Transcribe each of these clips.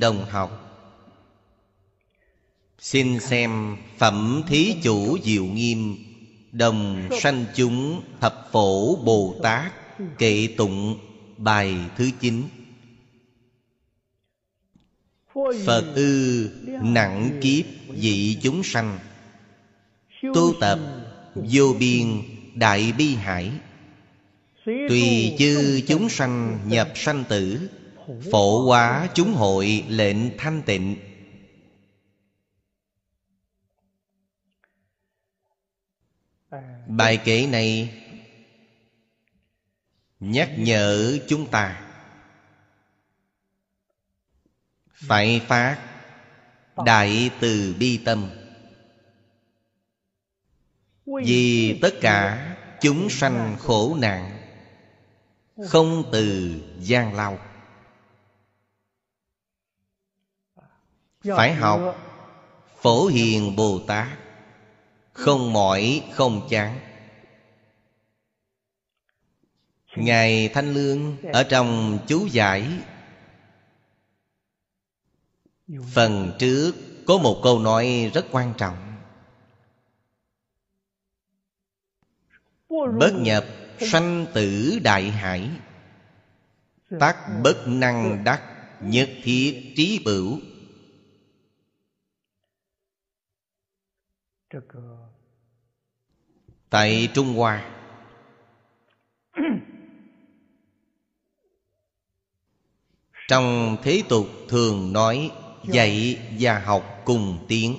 đồng học. Xin xem phẩm thí chủ diệu nghiêm, đồng sanh chúng thập phổ bồ tát, kệ tụng bài thứ chín. Phật ư nặng kiếp vị chúng sanh. Tu tập vô biên đại bi hải. Tùy chư chúng sanh nhập sanh tử phổ hóa chúng hội lệnh thanh tịnh. Bài kể này nhắc nhở chúng ta phải phát đại từ bi tâm. Vì tất cả chúng sanh khổ nạn không từ gian lao. Phải học phổ hiền bồ tát. Không mỏi không chán. Ngài thanh lương ở trong chú giải. Phần trước có một câu nói rất quan trọng. Bất nhập sanh tử đại hải. Tắc bất năng đắc nhất thiết trí bửu tại trung hoa. Trong thế tục thường nói dạy và học cùng tiếng.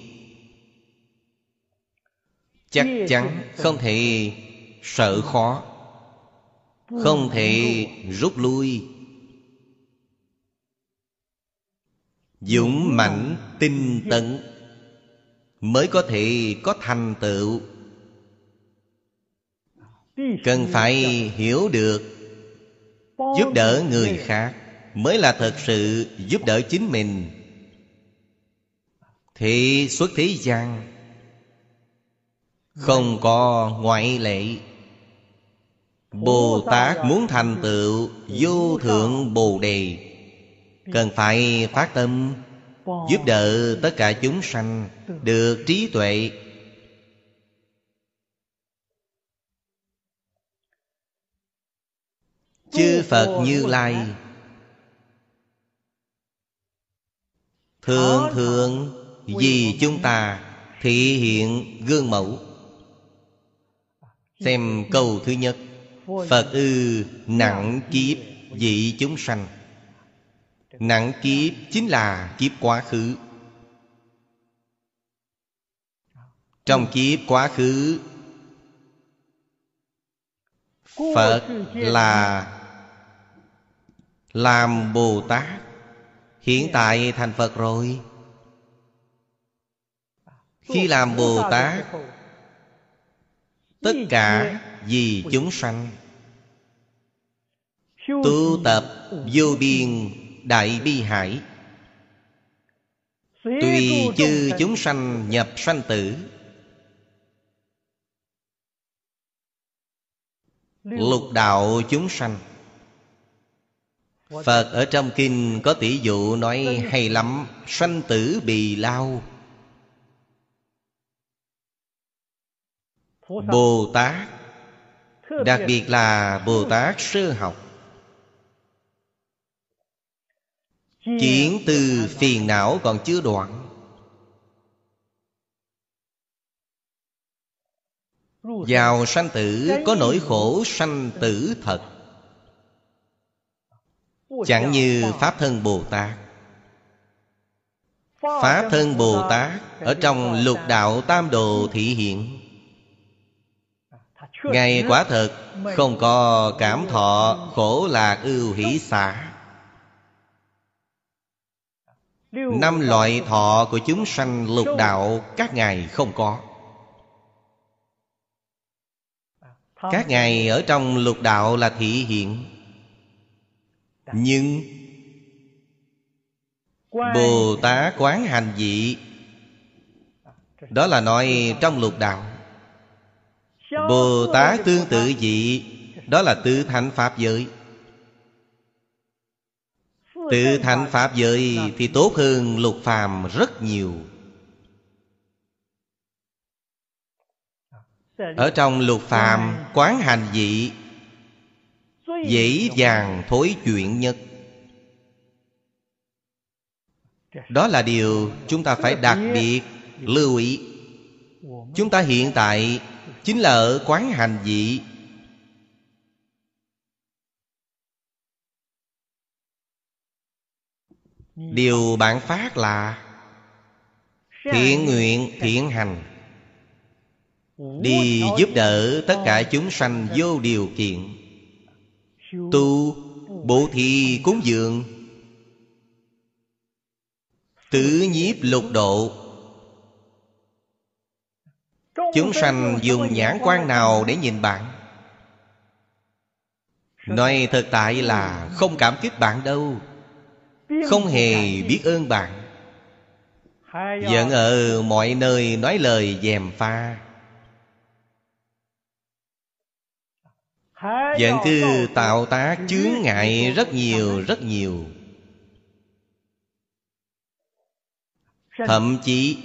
Chắc chắn không thể sợ khó không thể rút lui. Dũng mãnh tinh tấn mới có thể có thành tựu. Cần phải hiểu được giúp đỡ người khác mới là thật sự giúp đỡ chính mình. Thì xuất thế gian, không có ngoại lệ. Bồ tát muốn thành tựu, vô thượng bồ đề, cần phải phát tâm giúp đỡ tất cả chúng sanh được trí tuệ. Chư phật như lai. Thường thường vì chúng ta thị hiện gương mẫu. Xem câu thứ nhất. Phật ư nặng kiếp vị chúng sanh nặng kiếp chính là kiếp quá khứ. Trong kiếp quá khứ phật là làm bồ tát. Hiện tại thành phật rồi. Khi làm bồ tát tất cả vì chúng sanh. Tu tập vô biên đại bi hải. Tùy chư chúng sanh nhập sanh tử lục đạo chúng sanh. Phật ở trong kinh có tỷ dụ nói hay lắm sanh tử bì lao. Bồ tát đặc biệt là bồ tát sơ học chuyển từ phiền não còn chưa đoạn. Vào sanh tử, có nỗi khổ sanh tử thật. Chẳng như pháp thân bồ tát. Pháp thân bồ tát ở trong lục đạo tam đồ thị hiện. Ngài quả thật, không có cảm thọ khổ lạc ưu hỷ xả. Năm loại thọ của chúng sanh lục đạo các ngài không có. Các ngài ở trong lục đạo là thị hiện. Nhưng bồ tát quán hành dị, đó là nói trong lục đạo. Bồ tát tương tự dị, đó là tứ thánh pháp giới tự thành Pháp giới thì tốt hơn lục phàm rất nhiều Ở trong lục phàm quán hành dị Dễ dàng thối chuyện nhất Đó là điều chúng ta phải đặc biệt lưu ý Chúng ta hiện tại chính là ở quán hành dị. Điều bạn phát là Thiện nguyện thiện hành. Đi giúp đỡ tất cả chúng sanh vô điều kiện. Tu Bố thí cúng dường. Tứ nhiếp lục độ. Chúng sanh dùng nhãn quan nào để nhìn bạn? Nói thực tại là không cảm kích bạn đâu không hề biết ơn bạn. Vẫn ở mọi nơi nói lời dèm pha. Vẫn cứ tạo tác chướng ngại rất nhiều rất nhiều. Thậm chí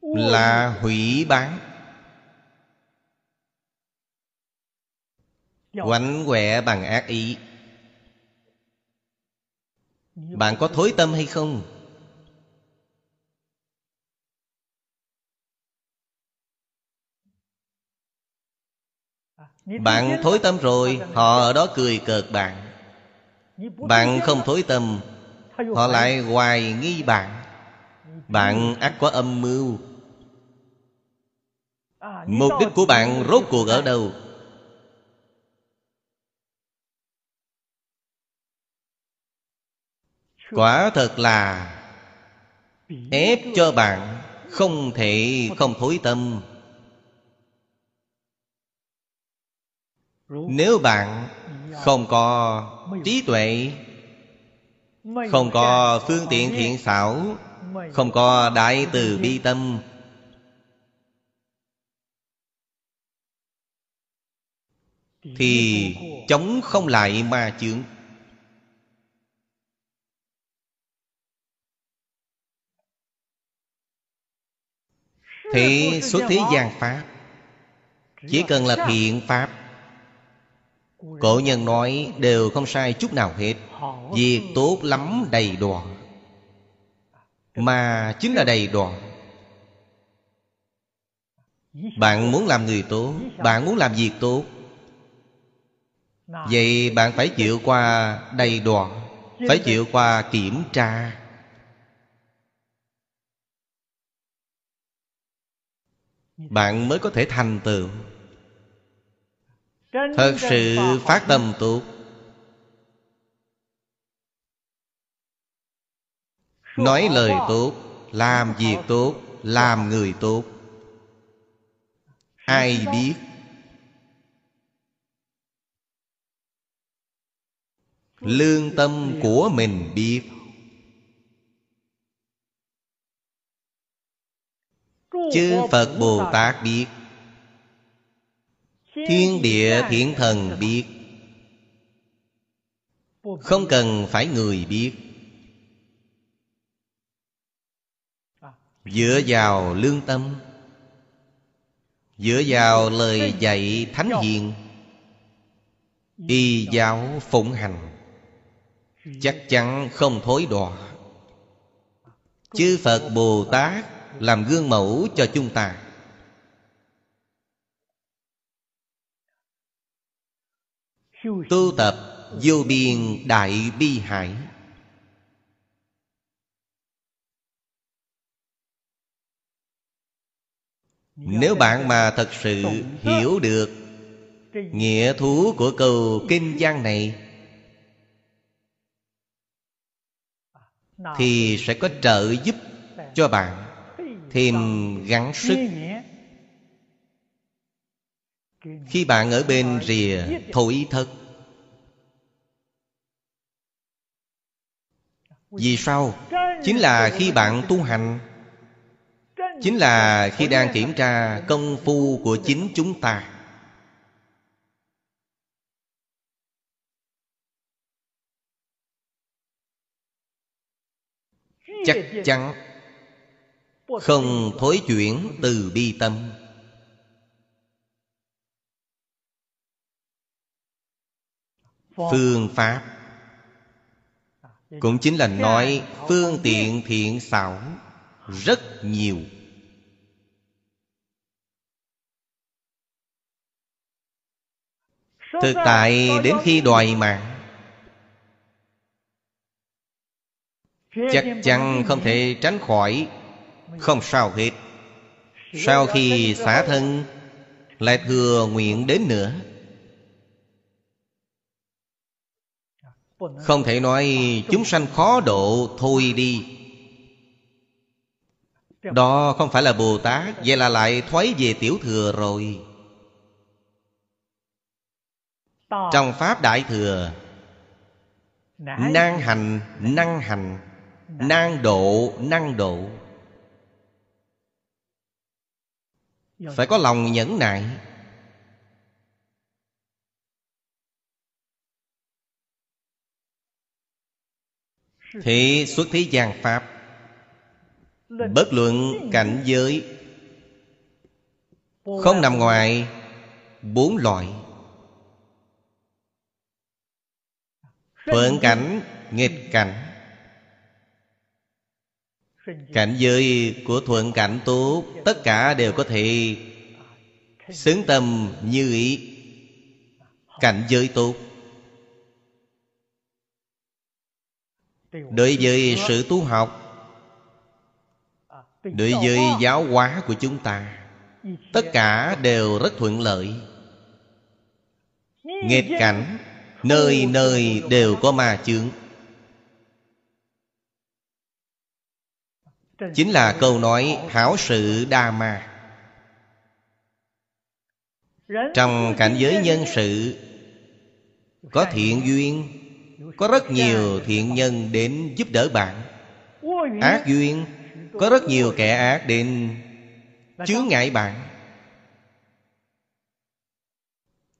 là hủy bán. Quánh quẹ bằng ác ý bạn có thối tâm hay không? Bạn thối tâm rồi họ ở đó cười cợt bạn. Bạn không thối tâm họ lại hoài nghi bạn. Bạn ác có âm mưu. Mục đích của bạn rốt cuộc ở đâu quả thật là ép cho bạn không thể không thối tâm. Nếu bạn không có trí tuệ, không có phương tiện thiện xảo, không có đại từ bi tâm, thì chống không lại ma chướng. Thế xuất thế gian Pháp. Chỉ cần là thiện Pháp. Cổ nhân nói đều không sai chút nào hết. Việc tốt lắm đầy đủ Mà chính là đầy đủ Bạn muốn làm người tốt Bạn muốn làm việc tốt. Vậy bạn phải chịu qua đầy đủ Phải chịu qua kiểm tra bạn mới có thể thành tựu. Thật sự phát tâm tốt nói lời tốt làm việc tốt làm người tốt ai biết? Lương tâm của mình biết Chư Phật Bồ Tát biết. Thiên địa thiện thần biết. Không cần phải người biết. Dựa vào lương tâm. Dựa vào lời dạy thánh hiền. Y giáo phụng hành. Chắc chắn không thối đọa Chư Phật Bồ Tát làm gương mẫu cho chúng ta. Tu tập vô biên đại bi hải. Nếu bạn mà thật sự hiểu được nghĩa thú của câu kinh giang này, thì sẽ có trợ giúp cho bạn thêm gắng sức. khi bạn ở bên rìa thổi thất Vì sao? Chính là khi bạn tu hành. Chính là khi đang kiểm tra công phu của chính chúng ta. Chắc chắn không thối chuyển từ bi tâm. Phương Pháp Cũng chính là nói phương tiện thiện xảo Rất nhiều. Thực tại đến khi đòi mạng, Chắc chắn không thể tránh khỏi không sao hết. Sau khi xả thân Lại thừa nguyện đến nữa. Không thể nói chúng sanh khó độ thôi đi. Đó không phải là Bồ Tát Vậy là lại thoái về tiểu thừa rồi. Trong Pháp Đại Thừa Năng hành, năng hành Năng độ, năng độ Phải có lòng nhẫn nại. Thế xuất thế gian Pháp Bất luận cảnh giới Không nằm ngoài Bốn loại. Thuận cảnh, nghịch cảnh Cảnh giới của thuận cảnh tốt Tất cả đều có thể Xứng tâm như ý. Cảnh giới tốt. Đối với sự tu học, Đối với giáo hóa của chúng ta, Tất cả đều rất thuận lợi. Nghịch cảnh, Nơi nơi đều có ma chướng. Chính là câu nói hảo sự đa ma. Trong cảnh giới nhân sự, Có thiện duyên, Có rất nhiều thiện nhân đến giúp đỡ bạn. Ác duyên, Có rất nhiều kẻ ác đến chướng ngại bạn.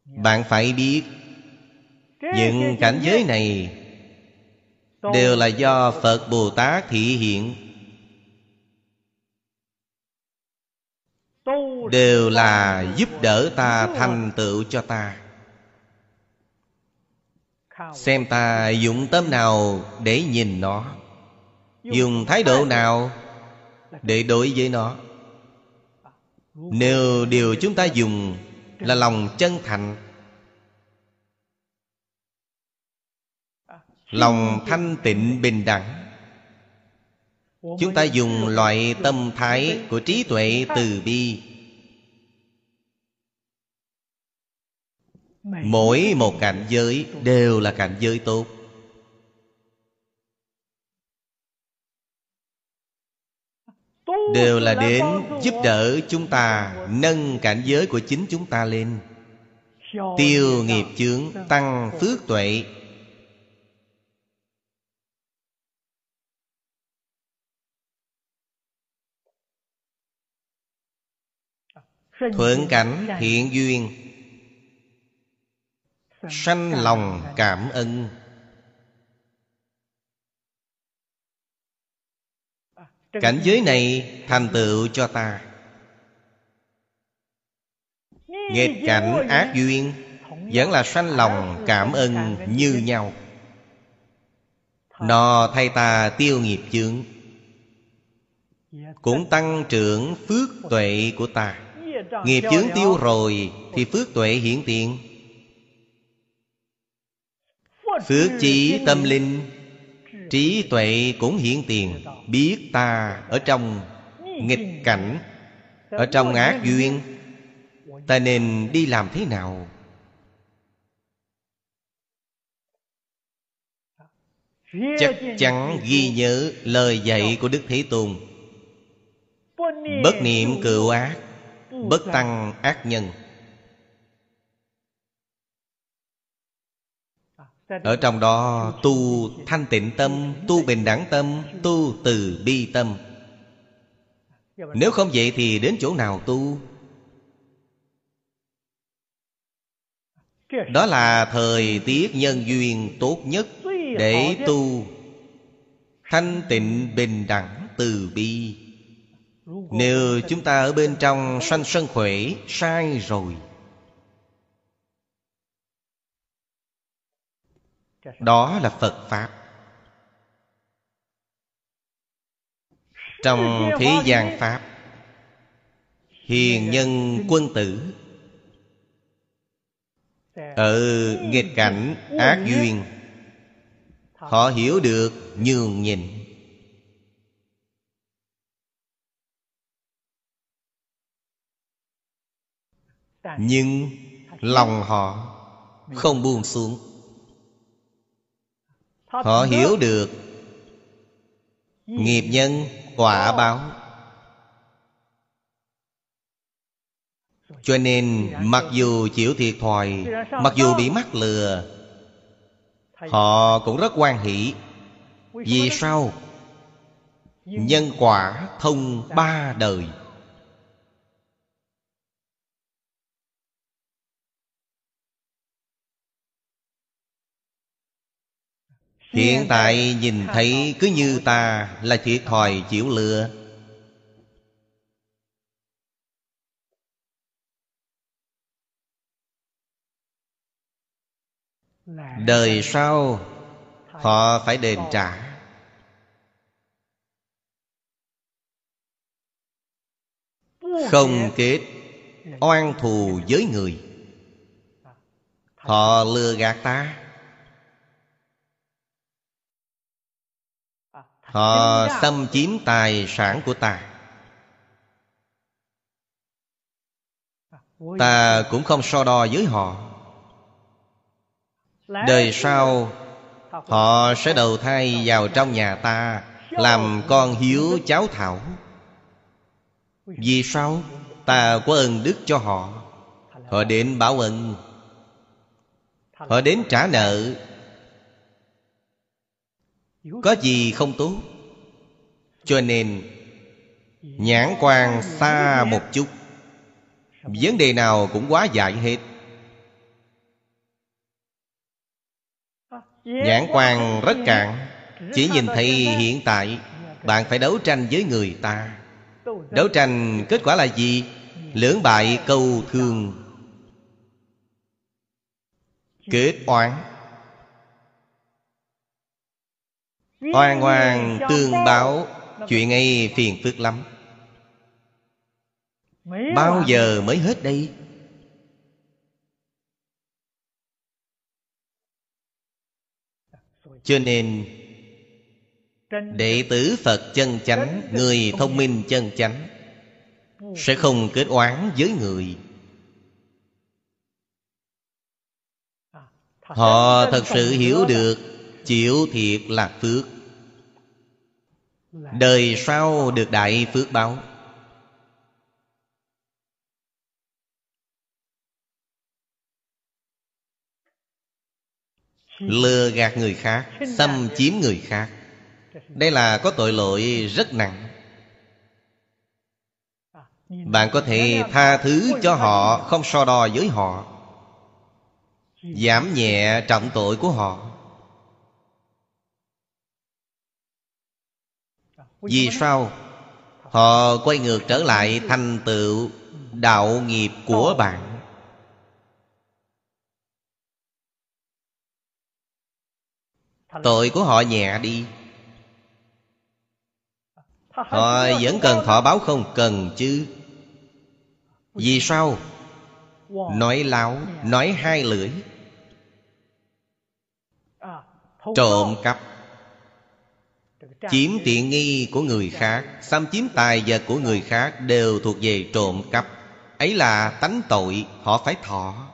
Bạn phải biết, Những cảnh giới này Đều là do Phật Bồ Tát thị hiện. Đều là giúp đỡ ta, thành tựu cho ta. Xem ta dụng tâm nào để nhìn nó, dùng thái độ nào để đối với nó. Nếu điều chúng ta dùng là lòng chân thành, lòng thanh tịnh bình đẳng, chúng ta dùng loại tâm thái của trí tuệ từ bi mỗi một cảnh giới đều là cảnh giới tốt. Đều là đến giúp đỡ chúng ta nâng cảnh giới của chính chúng ta lên. Tiêu nghiệp chướng tăng phước tuệ. Thuận cảnh hiện duyên sanh lòng cảm ơn. Cảnh giới này thành tựu cho ta. Nghịch cảnh ác duyên vẫn là sanh lòng cảm ơn như nhau. Nó thay ta tiêu nghiệp chướng cũng tăng trưởng phước tuệ của ta. Nghiệp chướng tiêu rồi thì phước tuệ hiển tiền Phước trí tâm linh, Trí tuệ cũng hiện tiền, Biết ta ở trong nghịch cảnh, Ở trong ác duyên. Ta nên đi làm thế nào? Chắc chắn ghi nhớ lời dạy của Đức Thế Tôn. Bất niệm cựu ác, Bất tăng ác nhân. Ở trong đó tu thanh tịnh tâm, Tu bình đẳng tâm, Tu từ bi tâm. Nếu không vậy thì đến chỗ nào tu? Đó là thời tiết nhân duyên tốt nhất Để tu Thanh tịnh bình đẳng từ bi. Nếu chúng ta ở bên trong sanh sân khỏe, Sai rồi. Đó là Phật Pháp. Trong thế gian Pháp, Hiền nhân quân tử, Ở nghịch cảnh ác duyên, Họ hiểu được nhường nhịn. Nhưng lòng họ không buông xuống. Họ hiểu được Nghiệp nhân quả báo. Cho nên mặc dù chịu thiệt thòi Mặc dù bị mắc lừa Họ cũng rất quan hỷ. Vì sao? Nhân quả thông ba đời Hiện tại nhìn thấy cứ như ta là thiệt thòi chịu lừa. Đời sau Họ phải đền trả. Không kết oan thù với người. Họ lừa gạt ta Họ xâm chiếm tài sản của ta. Ta cũng không so đo với họ. Đời sau Họ sẽ đầu thai vào trong nhà ta Làm con hiếu cháu thảo. Vì sao? Ta có ơn đức cho họ. Họ đến báo ân. Họ đến trả nợ có gì không tốt? Cho nên, nhãn quan xa một chút. Vấn đề nào cũng quá dài hết. Nhãn quan rất cạn. Chỉ nhìn thấy hiện tại, bạn phải đấu tranh với người ta. Đấu tranh kết quả là gì? Lưỡng bại câu thương. Kết oán. Oan oan tương báo Chuyện ấy phiền phức lắm. Bao giờ mới hết đây? Cho nên Đệ tử Phật chân chánh Người thông minh chân chánh Sẽ không kết oán với người. Họ thật sự hiểu được Chịu thiệt là phước. Đời sau được đại phước báo. Lừa gạt người khác, Xâm chiếm người khác. Đây là có tội lỗi rất nặng. Bạn có thể tha thứ cho họ, Không so đo với họ. Giảm nhẹ trọng tội của họ. Vì sao? Họ quay ngược trở lại thành tựu đạo nghiệp của bạn. Tội của họ nhẹ đi. Họ vẫn cần thọ báo không cần chứ. Vì sao? Nói láo, nói hai lưỡi. Trộm cắp Chiếm tiện nghi của người khác Xâm chiếm tài vật của người khác Đều thuộc về trộm cắp. Ấy là tánh tội Họ phải thọ.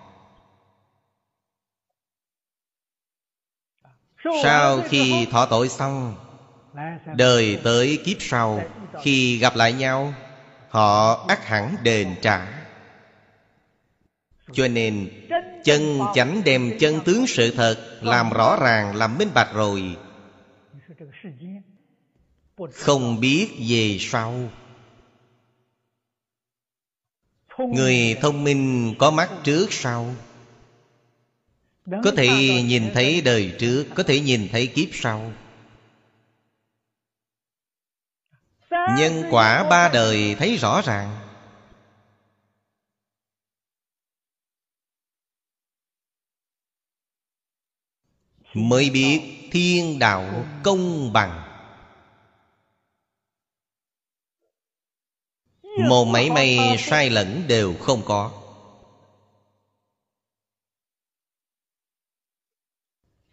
Sau khi thọ tội xong Đời tới kiếp sau Khi gặp lại nhau Họ ác hẳn đền trả. Cho nên Chân chánh đem chân tướng sự thật Làm rõ ràng, làm minh bạch rồi. Không biết về sau. Người thông minh có mắt trước sau. Có thể nhìn thấy đời trước, Có thể nhìn thấy kiếp sau. Nhân quả ba đời thấy rõ ràng. Mới biết thiên đạo công bằng. Một mảy may sai lẫn đều không có.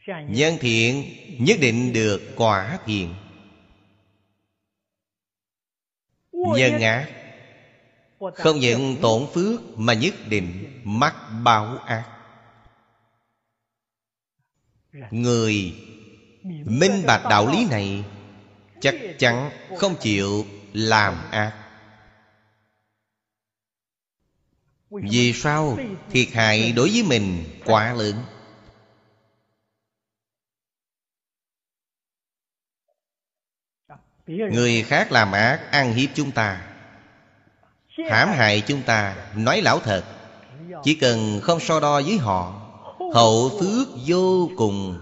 Nhân thiện, nhất định được quả thiện. Nhân ác, Không những tổn phước Mà nhất định mắc báo ác. Người minh bạch đạo lý này Chắc chắn không chịu làm ác. Vì sao thiệt hại đối với mình quá lớn? Người khác làm ác, ăn hiếp chúng ta. Hãm hại chúng ta, Nói lão thật. Chỉ cần không so đo với họ, Hậu phước vô cùng.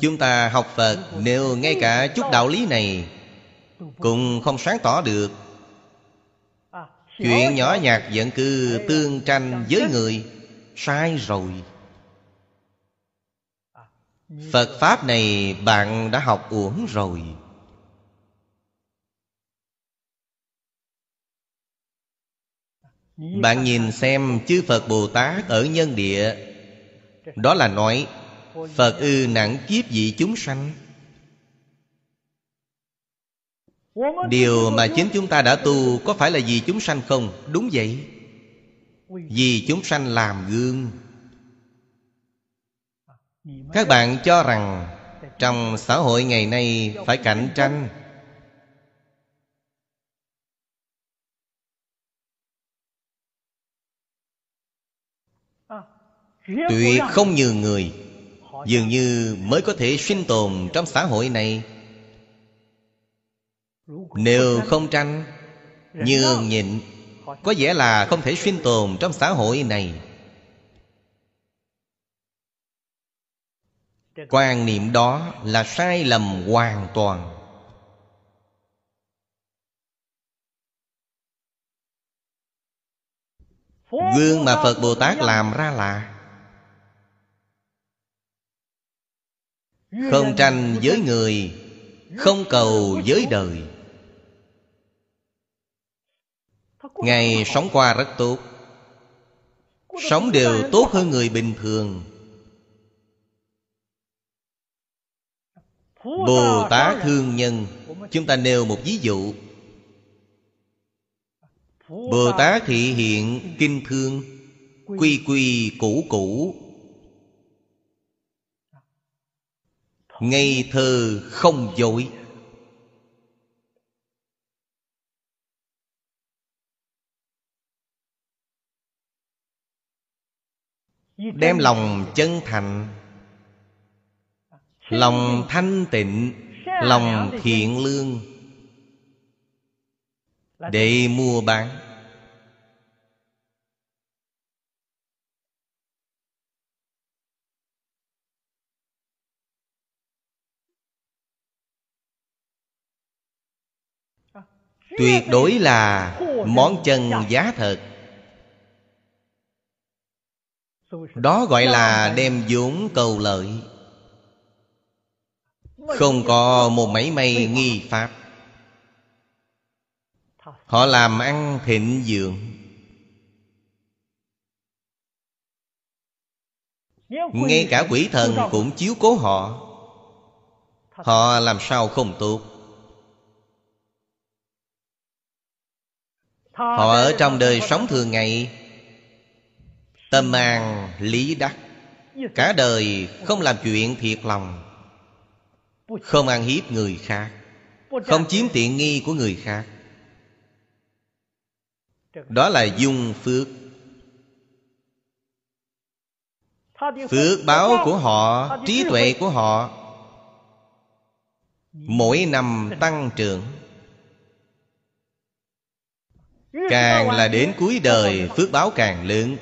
Chúng ta học Phật Nếu ngay cả chút đạo lý này Cũng không sáng tỏ được. Chuyện nhỏ nhặt vẫn cứ tương tranh với người, Sai rồi. Phật Pháp này bạn đã học uổng rồi. Bạn nhìn xem chư Phật Bồ Tát ở nhân địa. Đó là nói Phật ư nặng kiếp vị chúng sanh. Điều mà chính chúng ta đã tu Có phải là vì chúng sanh không? Đúng vậy. Vì chúng sanh làm gương. Các bạn cho rằng Trong xã hội ngày nay Phải cạnh tranh. Tuyệt không nhường người. Dường như mới có thể sinh tồn trong xã hội này. Nếu không tranh Nhường nhịn, Có vẻ là không thể sinh tồn trong xã hội này. Quan niệm đó là sai lầm hoàn toàn. Gương mà Phật Bồ Tát làm ra là Không tranh với người, Không cầu với đời. Ngài sống qua rất tốt, Sống đều tốt hơn người bình thường. Bồ Tát thương nhân, Chúng ta nêu một ví dụ. Bồ Tát thị hiện kinh thương, Quy quy cũ cũ Ngây thơ không dối. Đem lòng chân thành, Lòng thanh tịnh, Lòng thiện lương Để mua bán. Tuyệt đối là món chân giá thật. Đó gọi là đem vốn cầu lợi. Không có một mấy may nghi pháp. Họ làm ăn thịnh vượng. Ngay cả quỷ thần cũng chiếu cố họ. Họ làm sao không tốt? Họ ở trong đời sống thường ngày. Tâm an lý đắc. Cả đời không làm chuyện thiệt lòng. Không ăn hiếp người khác. Không chiếm tiện nghi của người khác. Đó là dung phước. Phước báo của họ, Trí tuệ của họ Mỗi năm tăng trưởng. Càng là đến cuối đời Phước báo càng lớn.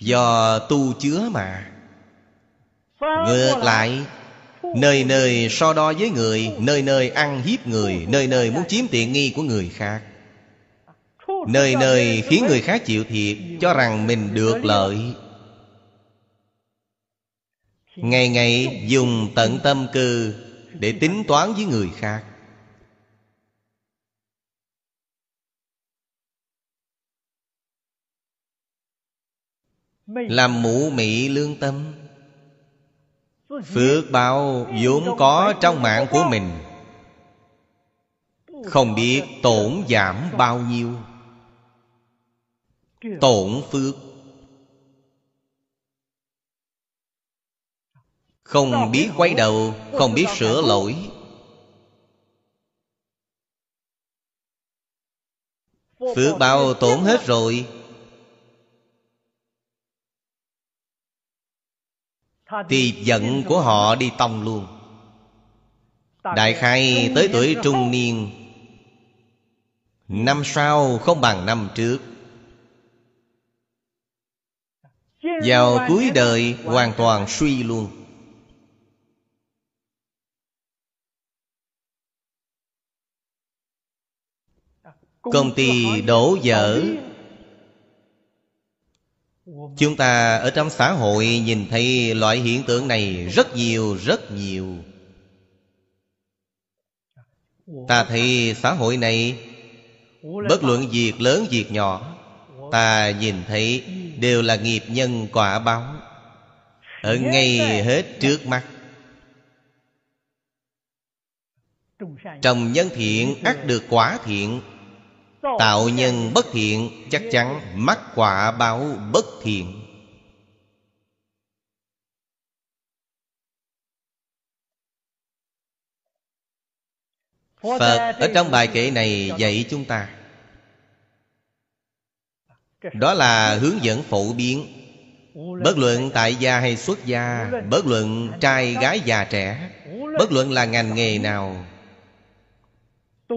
Do tu chứa mà. Ngược lại Nơi nơi so đo với người Nơi nơi ăn hiếp người Nơi nơi muốn chiếm tiện nghi của người khác. Nơi nơi khiến người khác chịu thiệt Cho rằng mình được lợi. Ngày ngày dùng tận tâm cơ Để tính toán với người khác Làm mụ mị lương tâm. Phước báo vốn có trong mạng của mình. Không biết tổn giảm bao nhiêu. Tổn phước. Không biết quay đầu Không biết sửa lỗi. Phước báo tổn hết rồi Thì giận của họ đi tông luôn Đại khai tới tuổi trung niên. Năm sau không bằng năm trước. Vào cuối đời hoàn toàn suy luôn Công ty đổ dở Chúng ta ở trong xã hội nhìn thấy loại hiện tượng này rất nhiều rất nhiều. Ta thấy xã hội này, Bất luận việc lớn, việc nhỏ, Ta nhìn thấy đều là nghiệp nhân quả báo. Ở ngay hết trước mắt Trồng nhân thiện ắt được quả thiện Tạo nhân bất thiện Chắc chắn mắc quả báo bất thiện. Phật ở trong bài kệ này dạy chúng ta. Đó là hướng dẫn phổ biến. Bất luận tại gia hay xuất gia Bất luận trai gái già trẻ Bất luận là ngành nghề nào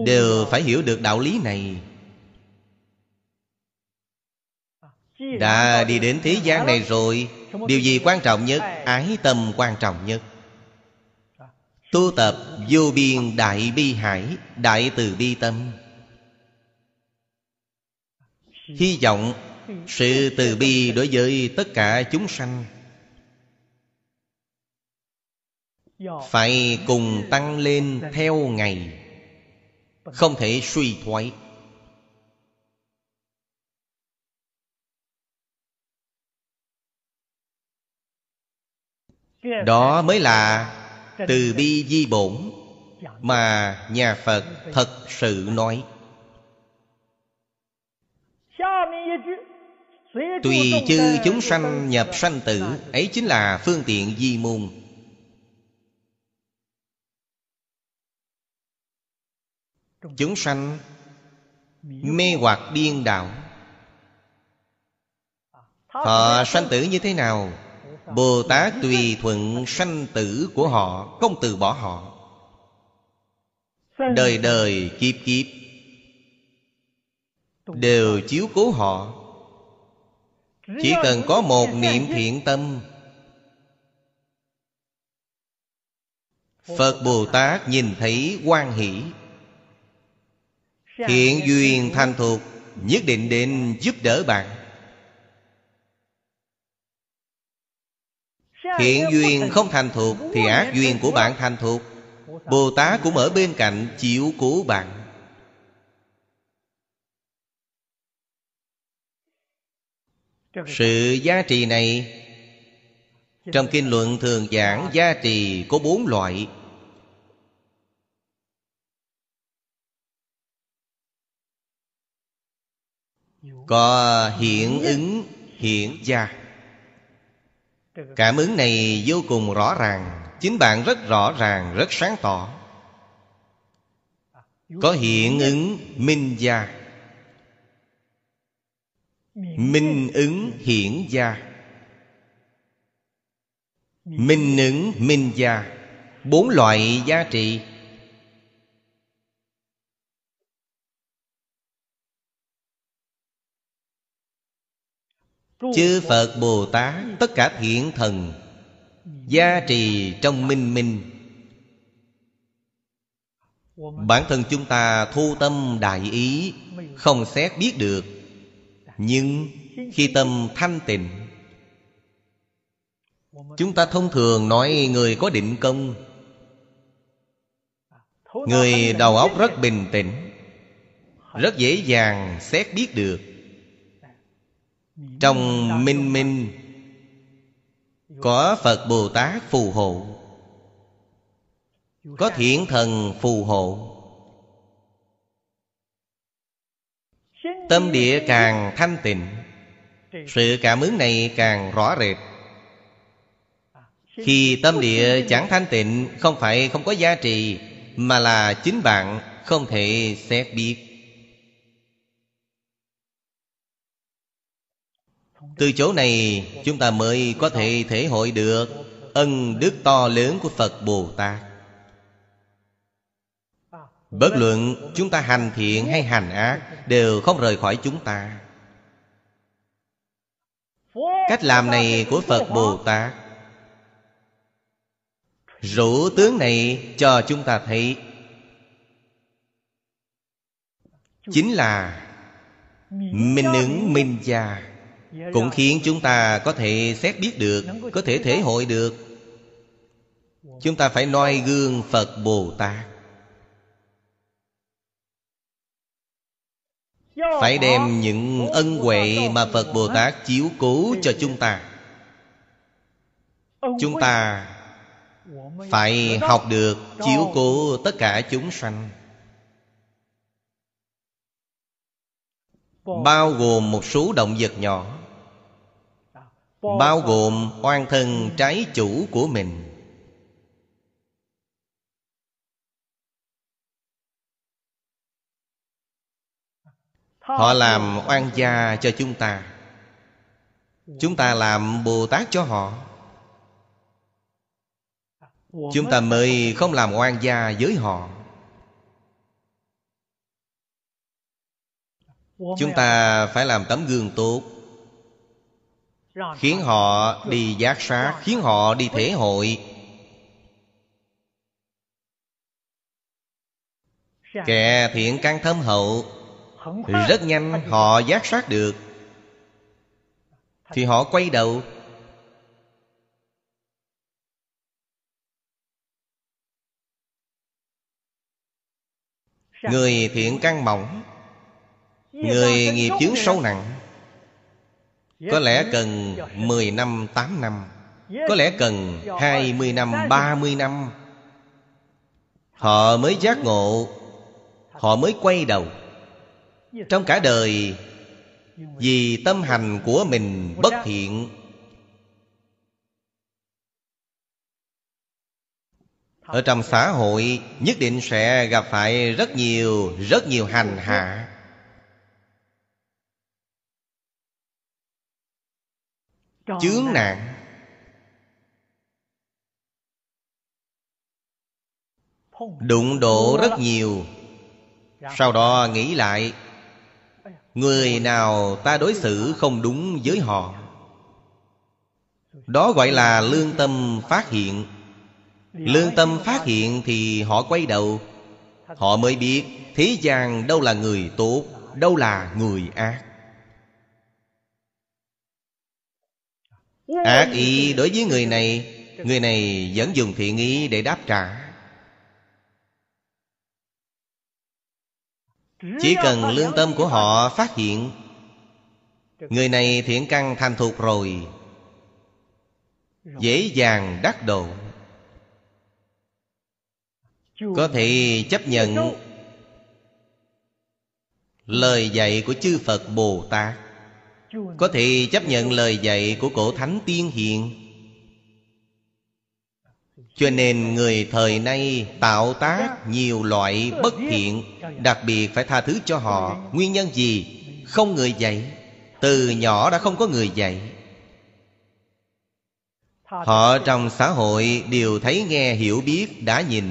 Đều phải hiểu được đạo lý này Đã đi đến thế gian này rồi Điều gì quan trọng nhất? Ái tâm quan trọng nhất. Tu tập vô biên đại bi hải Đại từ bi tâm. Hy vọng sự từ bi đối với tất cả chúng sanh Phải cùng tăng lên theo ngày Không thể suy thoái Đó mới là từ bi di bổn Mà nhà Phật thật sự nói. Tùy chư chúng sanh nhập sanh tử, Ấy chính là phương tiện di môn. Chúng sanh mê hoặc điên đạo Họ sanh tử như thế nào? Bồ Tát tùy thuận sanh tử của họ, Không từ bỏ họ. Đời đời, kiếp kiếp, Đều chiếu cố họ. Chỉ cần có một niệm thiện tâm, Phật Bồ Tát nhìn thấy quan hỷ. Thiện duyên thành thuộc, Nhất định đến giúp đỡ bạn. Thiện duyên không thành thuộc Thì ác duyên của bạn thành thuộc. Bồ Tát cũng ở bên cạnh chịu cứu bạn. Sự giá trị này Trong kinh luận thường giảng giá trị có bốn loại. Có hiện ứng hiện gia Cảm ứng này vô cùng rõ ràng Chính bạn rất rõ ràng, rất sáng tỏ. Có hiện ứng minh gia. Minh ứng hiển gia. Minh ứng minh gia. Bốn loại giá trị Chư Phật Bồ Tát, Tất cả thiện thần, Gia trì trong minh minh. Bản thân chúng ta thu tâm đại ý, Không xét biết được, Nhưng khi tâm thanh tịnh, Chúng ta thông thường nói người có định công, Người đầu óc rất bình tĩnh, Rất dễ dàng xét biết được. Trong minh minh, Có Phật Bồ Tát phù hộ. Có thiện thần phù hộ. Tâm địa càng thanh tịnh, Sự cảm ứng này càng rõ rệt. Khi tâm địa chẳng thanh tịnh, Không phải không có giá trị, Mà là chính bạn không thể xét biết. Từ chỗ này, chúng ta mới có thể thể hội được Ân đức to lớn của Phật Bồ Tát. Bất luận chúng ta hành thiện hay hành ác, Đều không rời khỏi chúng ta. Cách làm này của Phật Bồ Tát. Rủ tướng này cho chúng ta thấy. Chính là Minh ứng minh gia. Cũng khiến chúng ta có thể xét biết được, Có thể thể hội được. Chúng ta phải noi gương Phật Bồ Tát. Phải đem những ân huệ mà Phật Bồ Tát chiếu cố cho chúng ta. Chúng ta phải học được chiếu cố tất cả chúng sanh. Bao gồm một số động vật nhỏ. Bao gồm oan thân trái chủ của mình. Họ làm oan gia cho chúng ta. Chúng ta làm Bồ Tát cho họ. Chúng ta mới không làm oan gia với họ. Chúng ta phải làm tấm gương tốt Khiến họ đi giác sát Khiến họ đi thể hội. Kẻ thiện căn thâm hậu Rất nhanh họ giác sát được. Thì họ quay đầu. Người thiện căn mỏng Người nghiệp chướng sâu nặng Có lẽ cần 10 năm, 8 năm. Có lẽ cần 20 năm, 30 năm. Họ mới giác ngộ. Họ mới quay đầu. Trong cả đời Vì tâm hành của mình bất thiện. Ở trong xã hội nhất định sẽ gặp phải rất nhiều Rất nhiều hành hạ Chướng nạn. Đụng độ rất nhiều. Sau đó nghĩ lại Người nào ta đối xử không đúng với họ? Đó gọi là lương tâm phát hiện. Lương tâm phát hiện thì họ quay đầu. Họ mới biết Thế gian đâu là người tốt Đâu là người ác Ác ý đối với người này Người này vẫn dùng thiện ý để đáp trả. Chỉ cần lương tâm của họ phát hiện, Người này thiện căn thành thục rồi, Dễ dàng đắc độ. Có thể chấp nhận Lời dạy của chư Phật Bồ Tát. Có thể chấp nhận lời dạy của cổ thánh tiên hiện cho nên người thời nay tạo tác nhiều loại bất thiện, đặc biệt phải tha thứ cho họ. Nguyên nhân gì? Không người dạy. Từ nhỏ đã không có người dạy. Họ trong xã hội đều thấy nghe, hiểu biết, đã nhìn.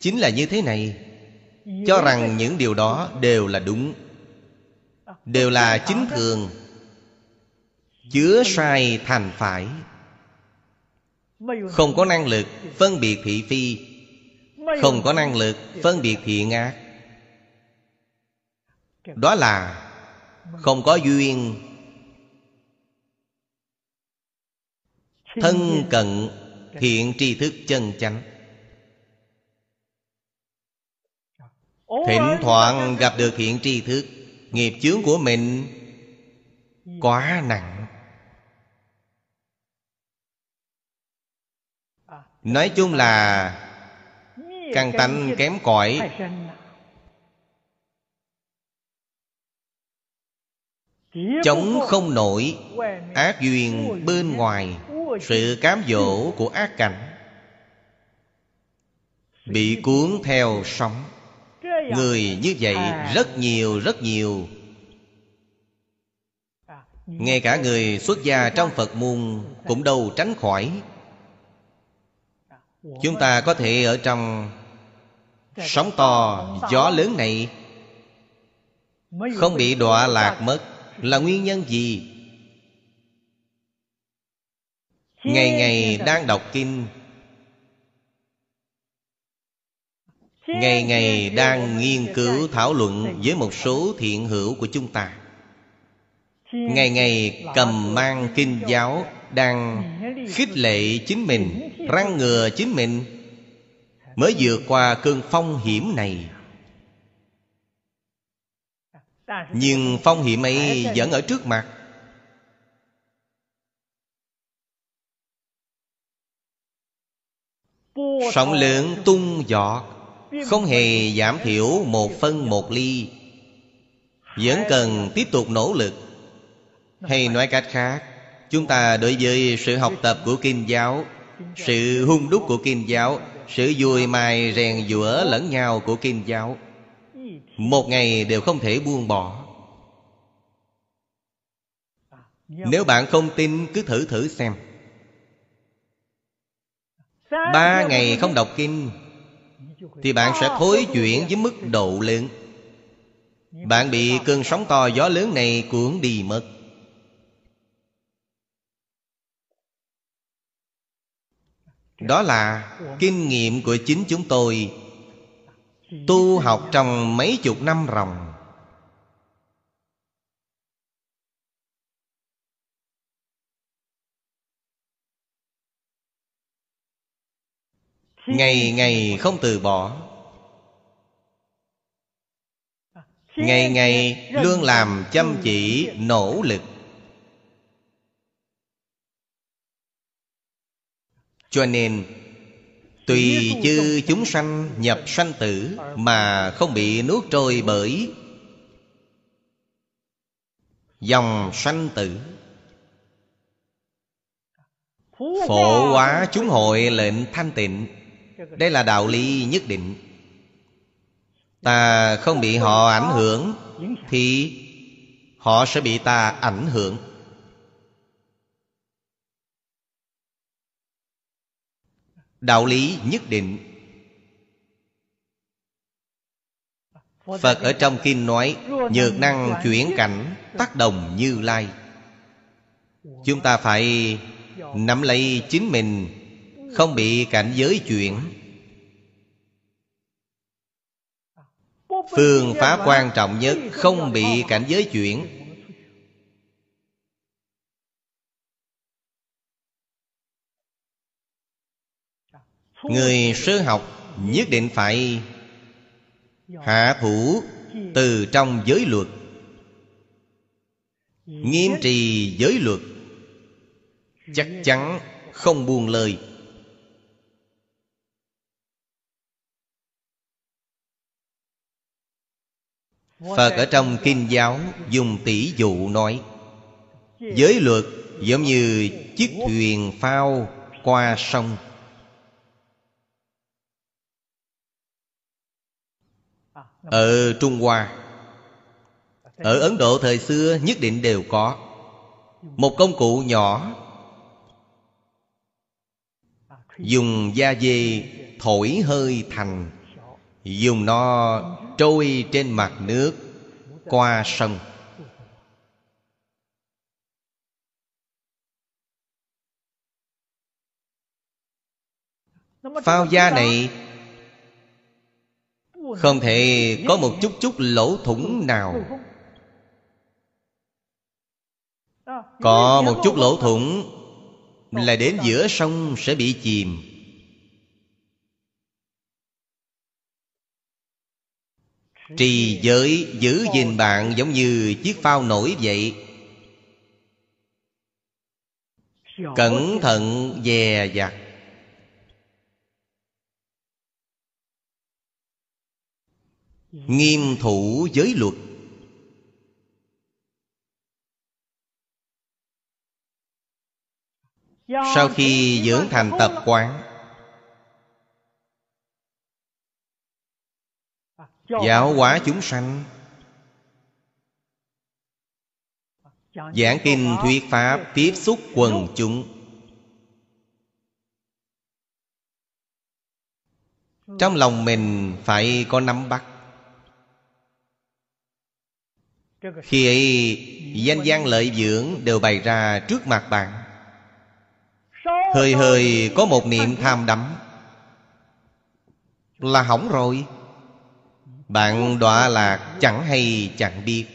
Chính là như thế này. Cho rằng những điều đó đều là đúng đều là chính thường, chứa sai thành phải. Không có năng lực phân biệt thị phi, không có năng lực phân biệt thiện ác đó là không có duyên. Thân cận thiện tri thức chân chánh. Thỉnh thoảng gặp được thiện tri thức nghiệp chướng của mình quá nặng. Nói chung là căn tánh kém cỏi. Chống không nổi, ác duyên bên ngoài, sự cám dỗ của ác cảnh bị cuốn theo sóng người như vậy rất nhiều rất nhiều. Ngay cả người xuất gia trong phật môn cũng đâu tránh khỏi. Chúng ta có thể ở trong sóng to gió lớn này. Không bị đọa lạc mất là nguyên nhân gì? Ngày ngày đang đọc kinh ngày ngày đang nghiên cứu thảo luận với một số thiện hữu của chúng ta. Ngày ngày cầm mang kinh giáo đang khích lệ chính mình răng ngừa chính mình. Mới vượt qua cơn phong hiểm này. Nhưng phong hiểm ấy vẫn ở trước mặt. Sóng lớn tung giọt không hề giảm thiểu một phân một ly. Vẫn cần tiếp tục nỗ lực. Hay nói cách khác, chúng ta đối với sự học tập của kinh giáo, sự hung đúc của kinh giáo, sự vui mài rèn giũa lẫn nhau của kinh giáo, một ngày đều không thể buông bỏ. Nếu bạn không tin, cứ thử thử xem. Ba ngày không đọc kinh thì bạn sẽ thối chuyển với mức độ lớn bạn bị cơn sóng to, gió lớn này cuốn đi mất. Đó là kinh nghiệm của chính chúng tôi. Tu học trong mấy chục năm ròng. Ngày ngày không từ bỏ. Ngày ngày luôn làm chăm chỉ nỗ lực. Cho nên, tùy chư chúng sanh nhập sanh tử mà không bị nuốt trôi bởi dòng sanh tử. Phổ hóa chúng hội lệnh thanh tịnh đây là đạo lý nhất định. Ta không bị họ ảnh hưởng thì họ sẽ bị ta ảnh hưởng. Đạo lý nhất định. Phật ở trong kinh nói, nhược năng chuyển cảnh, tác động như lai. Chúng ta phải nắm lấy chính mình không bị cảnh giới chuyển. Phương pháp quan trọng nhất, không bị cảnh giới chuyển. Người sơ học nhất định phải hạ thủ từ trong giới luật, nghiêm trì giới luật. Chắc chắn không buông lời. Phật ở trong kinh giáo dùng tỷ dụ nói, giới luật giống như chiếc thuyền phao qua sông. Ở trung hoa, ở ấn độ thời xưa nhất định đều có. Một công cụ nhỏ dùng da dê thổi hơi thành, dùng nó trôi trên mặt nước qua sông. Phao da này không thể có một chút chút lỗ thủng nào. Có một chút lỗ thủng là đến giữa sông sẽ bị chìm. Trì giới giữ gìn bạn giống như chiếc phao nổi vậy. Cẩn thận dè dặt. Nghiêm thủ giới luật. Sau khi dưỡng thành tập quán giáo hóa chúng sanh. Giảng kinh thuyết pháp tiếp xúc quần chúng. Trong lòng mình phải có nắm bắt. Khi ấy danh văn lợi dưỡng đều bày ra trước mặt bạn. Hơi hơi có một niệm tham đắm. Là hỏng rồi bạn đọa lạc chẳng hay chẳng biết.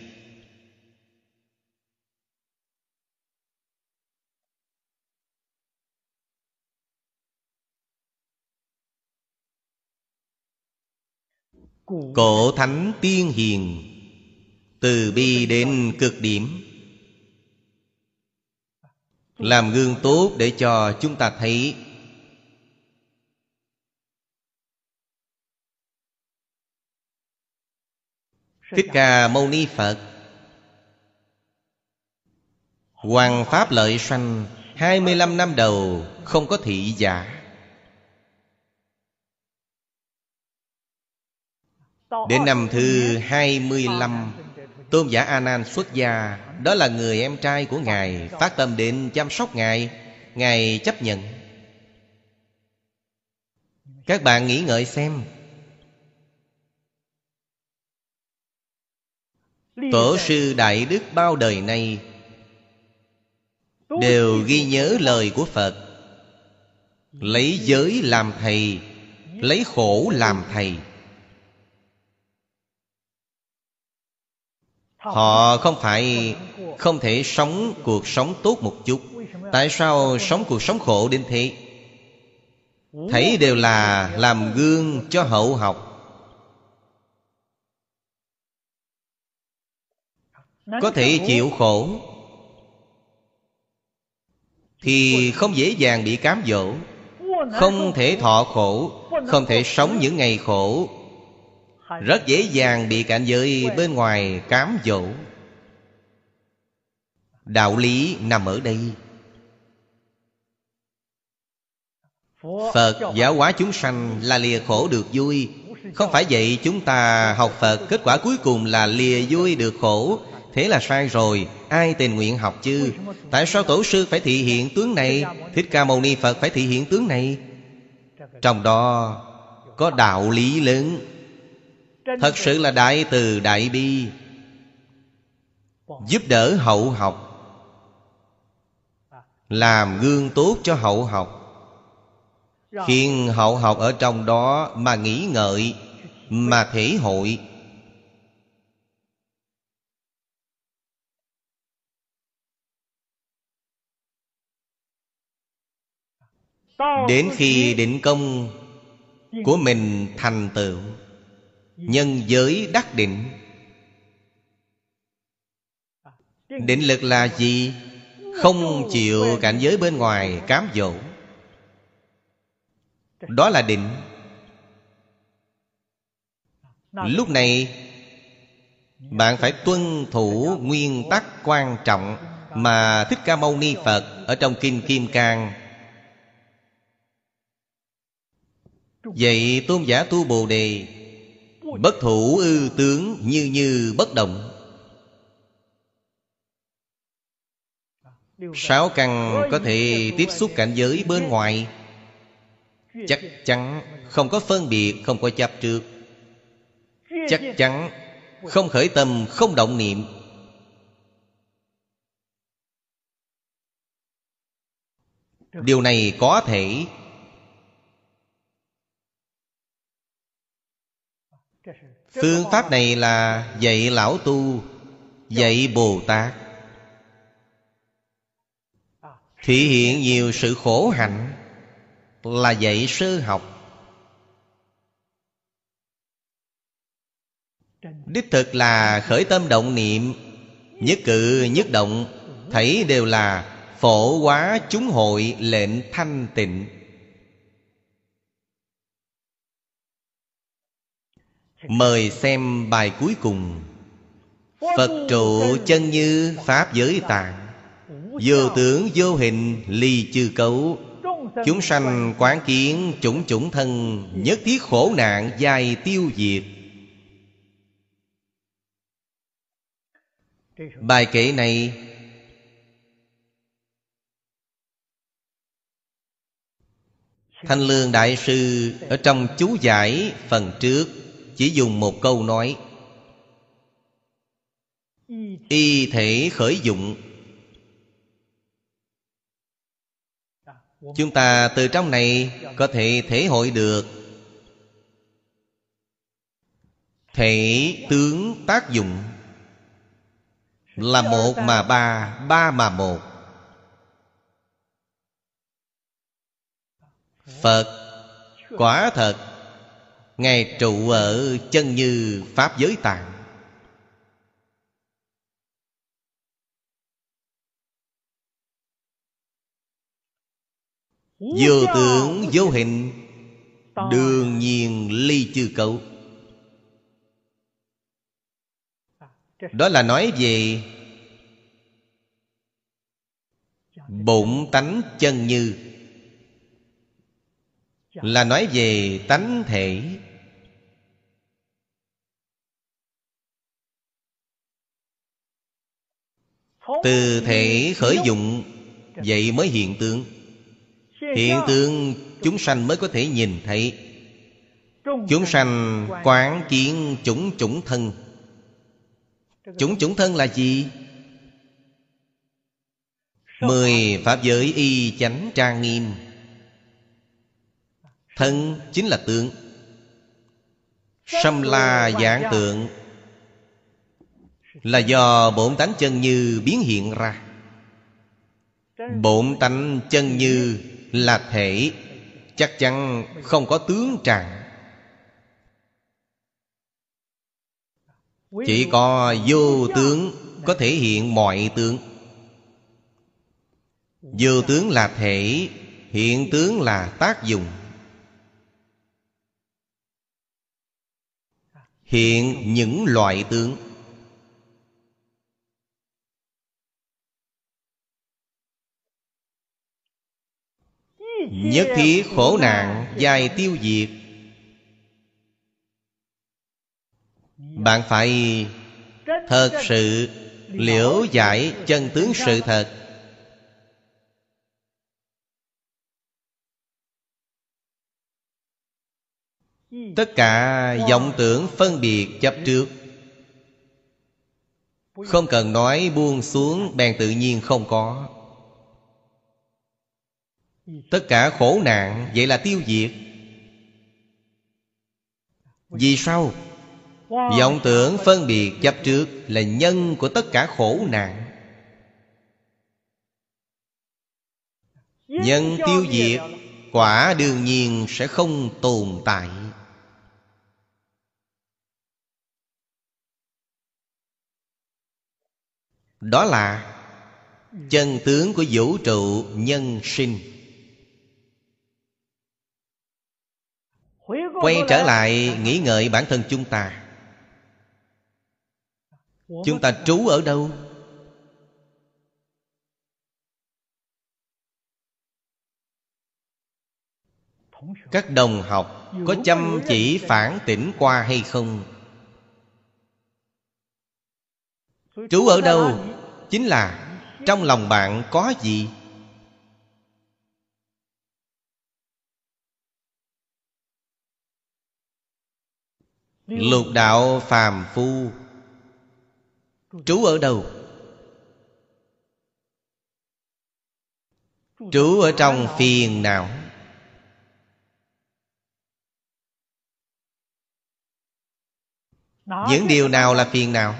Cổ thánh tiên hiền từ bi đến cực điểm. Làm gương tốt để cho chúng ta thấy thích ca mâu ni phật. Hoàng Pháp lợi sanh 25 năm đầu, không có thị giả. Đến năm thứ 25 Tôn giả A Nan xuất gia. Đó là người em trai của Ngài, Phát tâm đến chăm sóc Ngài. Ngài chấp nhận. Các bạn nghĩ ngợi xem Tổ sư Đại Đức bao đời nay Đều ghi nhớ lời của Phật. Lấy giới làm thầy Lấy khổ làm thầy. Họ không phải không thể sống cuộc sống tốt một chút. Tại sao sống cuộc sống khổ đến thế? Thấy đều là làm gương cho hậu học Có thể chịu khổ. Thì không dễ dàng bị cám dỗ. Không thể thọ khổ. Không thể sống những ngày khổ. Rất dễ dàng bị cảnh giới bên ngoài cám dỗ. Đạo lý nằm ở đây. Phật giáo hóa chúng sanh là lìa khổ được vui. Không phải vậy chúng ta học phật kết quả cuối cùng là lìa vui được khổ thế là sai rồi, ai tình nguyện học chứ? Tại sao tổ sư phải thị hiện tướng này? Thích ca mâu ni phật phải thị hiện tướng này? Trong đó có đạo lý lớn. Thật sự là đại từ đại bi. Giúp đỡ hậu học. Làm gương tốt cho hậu học. Khiến hậu học ở trong đó mà nghĩ ngợi, Mà thể hội. Đến khi định công của mình thành tựu, Nhân giới đắc định. Định lực là gì? Không chịu cảnh giới bên ngoài cám dỗ. Đó là định. Lúc này, Bạn phải tuân thủ nguyên tắc quan trọng Mà Thích Ca Mâu Ni Phật Ở trong Kinh Kim Cang Vậy tôn giả tu Bồ Đề Bất thủ ư tướng như như bất động. Sáu căn có thể tiếp xúc cảnh giới bên ngoài. Chắc chắn không có phân biệt, không có chấp trước Chắc chắn không khởi tâm, không động niệm. Điều này có thể Phương pháp này là dạy lão tu Dạy Bồ Tát. Thể hiện nhiều sự khổ hạnh Là dạy sơ học. Đích thực là khởi tâm động niệm Nhất cự nhất động Thấy đều là phổ hóa chúng hội lệnh thanh tịnh Mời xem bài cuối cùng. Phật trụ chân như Pháp giới tạng. Vô tướng vô hình ly chư cấu. Chúng sanh quán kiến chủng chủng thân, Nhất thiết khổ nạn dài tiêu diệt. Bài kệ này Thanh Lương Đại Sư Ở trong chú giải phần trước. Chỉ dùng một câu nói. Y thể khởi dụng. Chúng ta từ trong này Có thể thể hội được. Thể tướng tác dụng Là một mà ba Ba mà một. Phật, Quả thật Ngài trụ ở chân như Pháp giới tạng. Vô tưởng vô hình, Đương nhiên ly chư cấu Đó là nói về Bụng tánh chân như, Là nói về tánh thể. Từ thể khởi dụng, Vậy mới hiện tượng. Hiện tượng chúng sanh mới có thể nhìn thấy. Chúng sanh quán kiến chủng chủng thân. Chủng chủng thân là gì? Mười Pháp giới y chánh trang nghiêm. Thân chính là tượng. Sâm la dạng tượng. Là do bổn tánh chân như biến hiện ra. Bổn tánh chân như là thể, chắc chắn không có tướng trạng. Chỉ có vô tướng có thể hiện mọi tướng. Vô tướng là thể, hiện tướng là tác dụng. Hiện những loại tướng. Nhất thiết khổ nạn, dài tiêu diệt. Bạn phải thật sự liễu giải chân tướng sự thật. Tất cả vọng tưởng phân biệt chấp trước. Không cần nói buông xuống, bèn tự nhiên không có. Tất cả khổ nạn, Vậy là tiêu diệt. Vì sao? vọng tưởng phân biệt chấp trước Là nhân của tất cả khổ nạn. Nhân tiêu diệt, Quả đương nhiên sẽ không tồn tại. Đó là Chân tướng của vũ trụ nhân sinh. Quay trở lại nghĩ ngợi bản thân chúng ta. Chúng ta trú ở đâu? các đồng học có chăm chỉ phản tỉnh qua hay không? Trú ở đâu? chính là trong lòng bạn có gì lục đạo phàm phu. Trú ở đâu? Trú ở trong phiền não. Những điều nào là phiền não?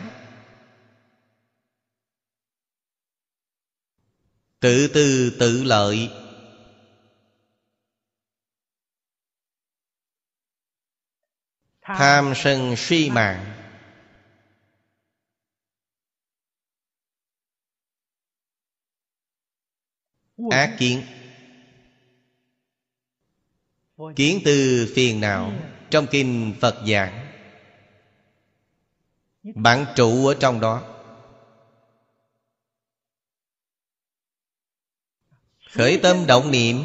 Tự tư tự lợi. Tham sân suy mạng. Ác kiến. Kiến từ phiền não trong kinh phật giảng. Bạn trụ ở trong đó. Khởi tâm động niệm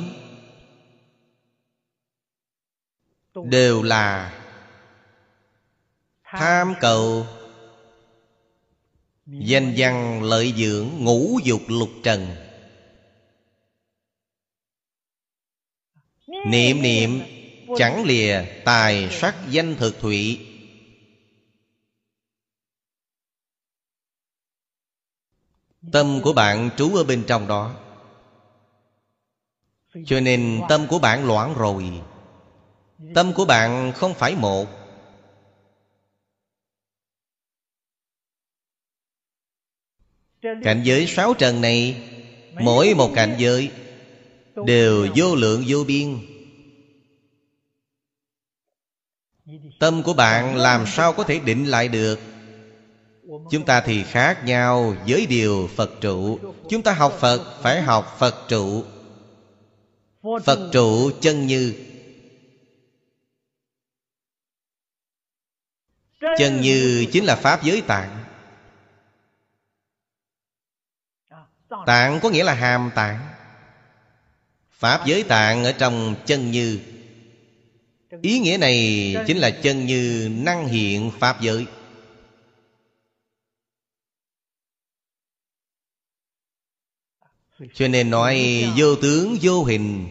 đều là tham cầu. Danh văn lợi dưỡng ngũ dục lục trần. Niệm niệm chẳng lìa tài sắc danh thực thụy. Tâm của bạn trú ở bên trong đó. Cho nên tâm của bạn loạn rồi. Tâm của bạn không phải một. Cảnh giới sáu trần này, mỗi một cảnh giới đều vô lượng vô biên. Tâm của bạn làm sao có thể định lại được? Chúng ta thì khác nhau với điều phật trụ. Chúng ta học phật, phải học phật trụ. Phật trụ chân như. Chân như chính là pháp giới tạng. Tạng có nghĩa là hàm tạng. Pháp giới tạng ở trong chân như. Ý nghĩa này chính là chân như năng hiện pháp giới. Cho nên nói vô tướng, vô hình.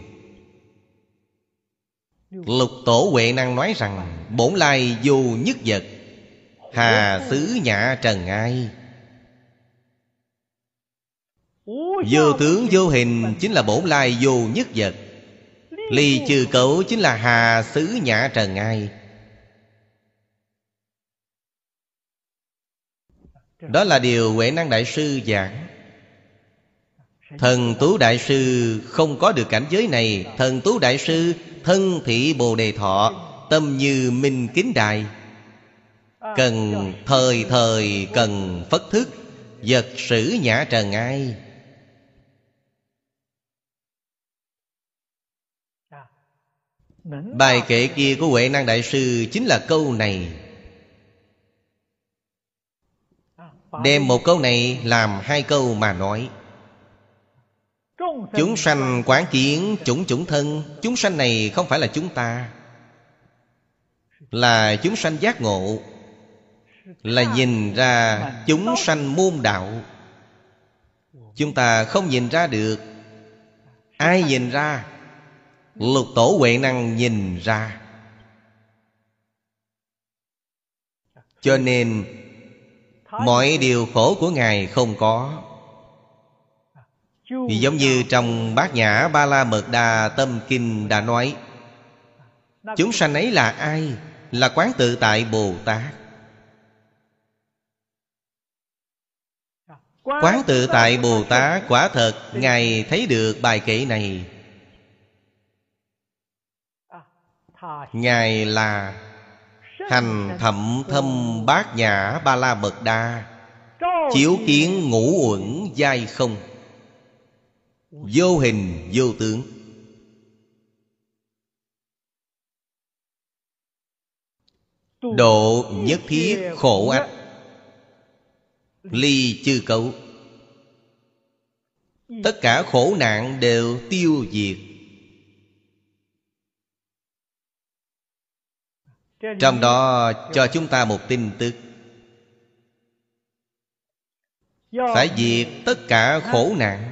Lục tổ huệ năng nói rằng, bổn lai vô nhất vật, hà xứ nhã trần ai. Vô tướng vô hình chính là bổn lai vô nhất vật. Ly trừ cấu chính là hà xứ nhã trần ai. Đó là điều Huệ Năng Đại Sư giảng. Thần Tú Đại Sư không có được cảnh giới này. Thần Tú Đại Sư, thân thị Bồ Đề Thọ, Tâm như minh kính đại Cần thời thời cần phất thức, Vật sử nhã trần ai. Bài kệ kia của Huệ Năng Đại Sư Chính là câu này. Đem một câu này làm hai câu mà nói. Chúng sanh quán kiến chủng chủng thân Chúng sanh này không phải là chúng ta. Là chúng sanh giác ngộ. Là nhìn ra chúng sanh môn đạo. Chúng ta không nhìn ra được. Ai nhìn ra Lục tổ huệ năng nhìn ra. Cho nên, Mọi điều khổ của Ngài không có. Thì giống như trong bát nhã Ba La Mật Đà Tâm Kinh đã nói, Chúng sanh ấy là ai? Là quán tự tại Bồ Tát Quán tự tại Bồ Tát Quả thật Ngài thấy được bài kệ này. Ngài là Hành thậm thâm bát nhã ba la mật đa, Chiếu kiến ngũ uẩn giai không, Vô hình vô tướng. Độ nhất thiết khổ ách, Ly chư cấu. Tất cả khổ nạn đều tiêu diệt. Trong đó, cho chúng ta một tin tức. Phải diệt tất cả khổ nạn.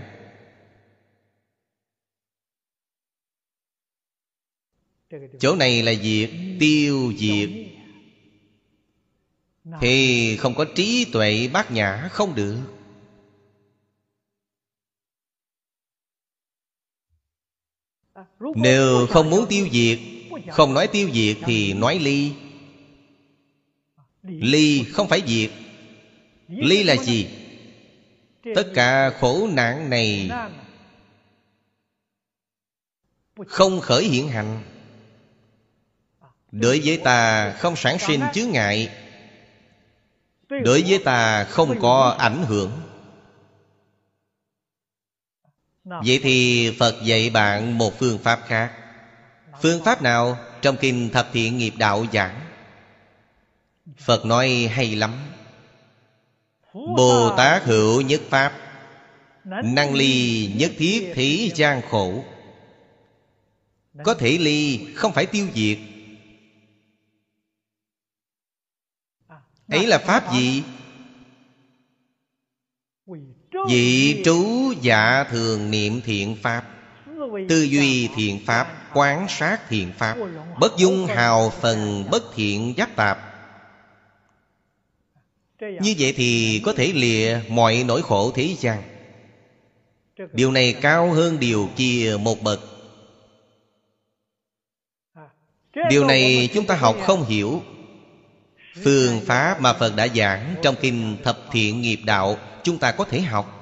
Chỗ này là diệt tiêu diệt. Thì không có trí tuệ bát nhã không được. Nếu không muốn tiêu diệt không nói tiêu diệt thì nói ly. Ly không phải diệt. Ly là gì? Tất cả khổ nạn này Không khởi hiện hành. Đối với ta không sản sinh chướng ngại. Đối với ta không có ảnh hưởng. Vậy thì Phật dạy bạn một phương pháp khác. Phương pháp nào trong kinh thập thiện nghiệp đạo giảng? Phật nói hay lắm. Bồ Tát hữu nhất pháp, Năng ly nhất thiết thí gian khổ. Có thể ly, không phải tiêu diệt. Ấy là pháp gì? Vị trú dạ thường niệm thiện pháp, Tư duy thiện pháp. Quán sát thiện pháp, Bất dung hào phần bất thiện giáp tạp. Như vậy thì có thể lìa mọi nỗi khổ thế gian. Điều này cao hơn điều kia một bậc. Điều này chúng ta học không hiểu. Phương pháp mà Phật đã giảng Trong kinh Thập Thiện Nghiệp Đạo Chúng ta có thể học.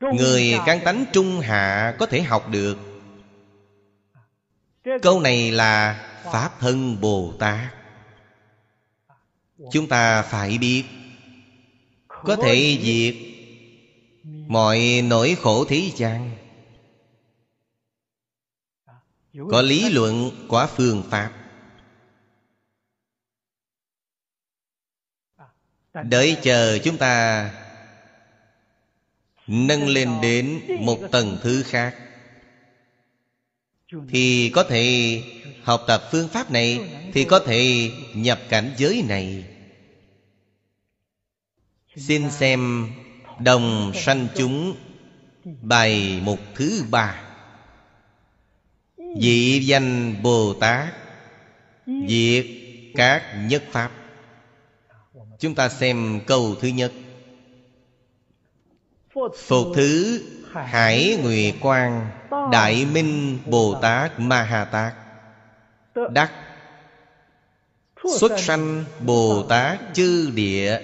Người căn tánh trung hạ có thể học được. Câu này là Pháp thân Bồ Tát. Chúng ta phải biết, Có thể diệt Mọi nỗi khổ thế gian Có lý luận quả phương Pháp. Đợi chờ chúng ta Nâng lên đến một tầng thứ khác. Thì có thể học tập phương pháp này Thì có thể nhập cảnh giới này. Xin xem Đồng sanh chúng Bài mục thứ ba. Dị danh Bồ Tát, Diệt các nhất Pháp. Chúng ta xem câu thứ nhất. Phục thứ Hải Nguyệt Quang, Đại Minh Bồ Tát Ma Ha Tát. Đắc. Xuất sanh Bồ Tát chư địa,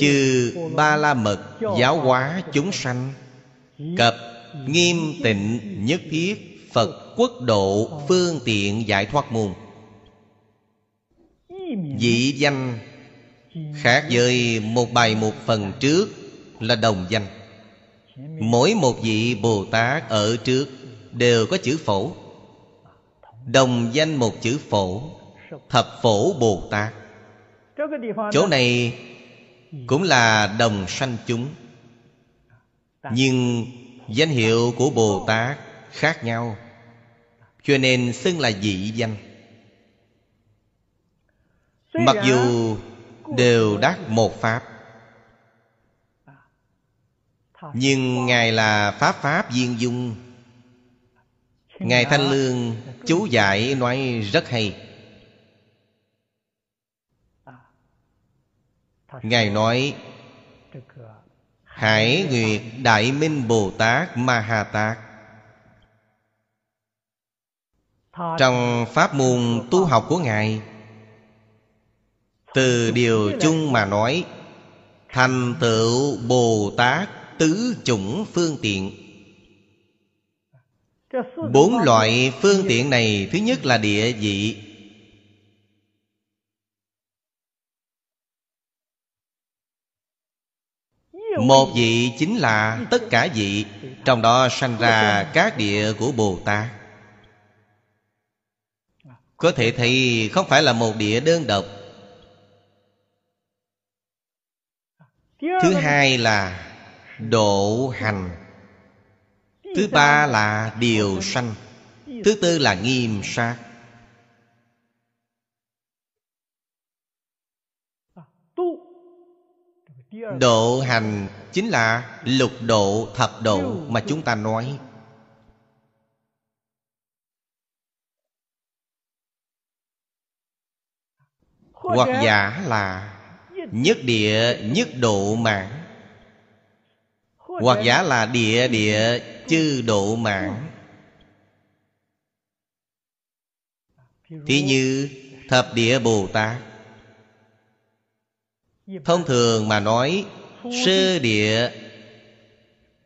Chư Ba La Mật Giáo hóa chúng sanh. Cập nghiêm tịnh nhất thiết Phật quốc độ phương tiện giải thoát môn. Dị danh. Khác với một bài một phần trước Là đồng danh. Mỗi một vị Bồ Tát ở trước Đều có chữ phổ. Đồng danh một chữ phổ, Thập phổ Bồ Tát. Chỗ này Cũng là đồng sanh chúng. Nhưng Danh hiệu của Bồ Tát khác nhau, Cho nên xưng là dị danh. Mặc dù đều đắc một pháp nhưng ngài là pháp pháp viên dung. Ngài thanh lương, chú giải nói rất hay. Ngài nói, hải nguyệt đại minh bồ tát ma ha tát. Trong pháp môn tu học của ngài, từ điều chung mà nói, thành tựu bồ tát tứ chủng phương tiện. Bốn loại phương tiện này thứ nhất là địa vị. Một vị chính là tất cả vị trong đó sanh ra các địa của bồ tát có thể thấy không phải là một địa đơn độc. Thứ hai là độ hành. Thứ ba là điều sanh, thứ tư là nghiêm sát. Độ hành chính là lục độ thập độ mà chúng ta nói. Hoặc giả là nhất địa, nhất độ mạng. Hoặc giả là địa địa chư độ mạng. Thí như thập địa Bồ Tát. Thông thường mà nói, Sơ địa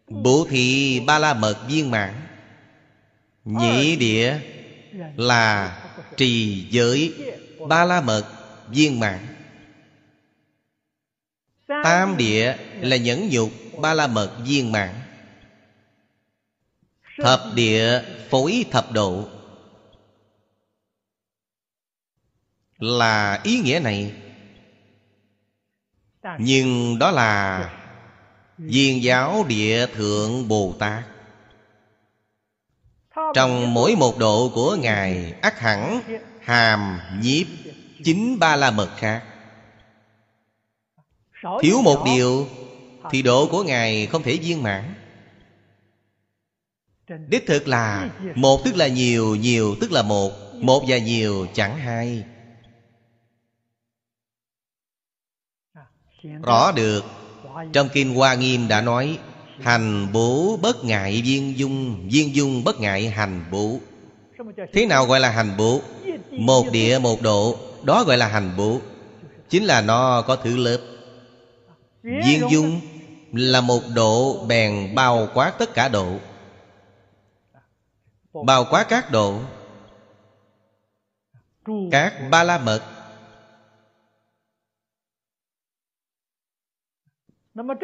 Bố thị ba la mật viên mãn. Nhị địa Là trì giới Ba la mật viên mãn. Tam địa là nhẫn nhục Ba la mật viên mãn. Thập địa phối thập độ. Là ý nghĩa này. Nhưng đó là Viên giáo địa thượng Bồ Tát. Trong mỗi một độ của Ngài ắt hẳn Hàm, nhiếp, chính ba la mật khác. Thiếu một điều thì độ của Ngài không thể viên mãn. Đích thực là Một tức là nhiều, nhiều tức là một Một và nhiều chẳng hai. Rõ được. Trong Kinh Hoa Nghiêm đã nói Hành bố bất ngại viên dung Viên dung bất ngại hành bố. Thế nào gọi là hành bố? Một địa một độ. Đó gọi là hành bố. Chính là nó có thứ lớp. Viên dung là một độ bèn bao quát tất cả độ. Bao quát các độ. Các ba la mật.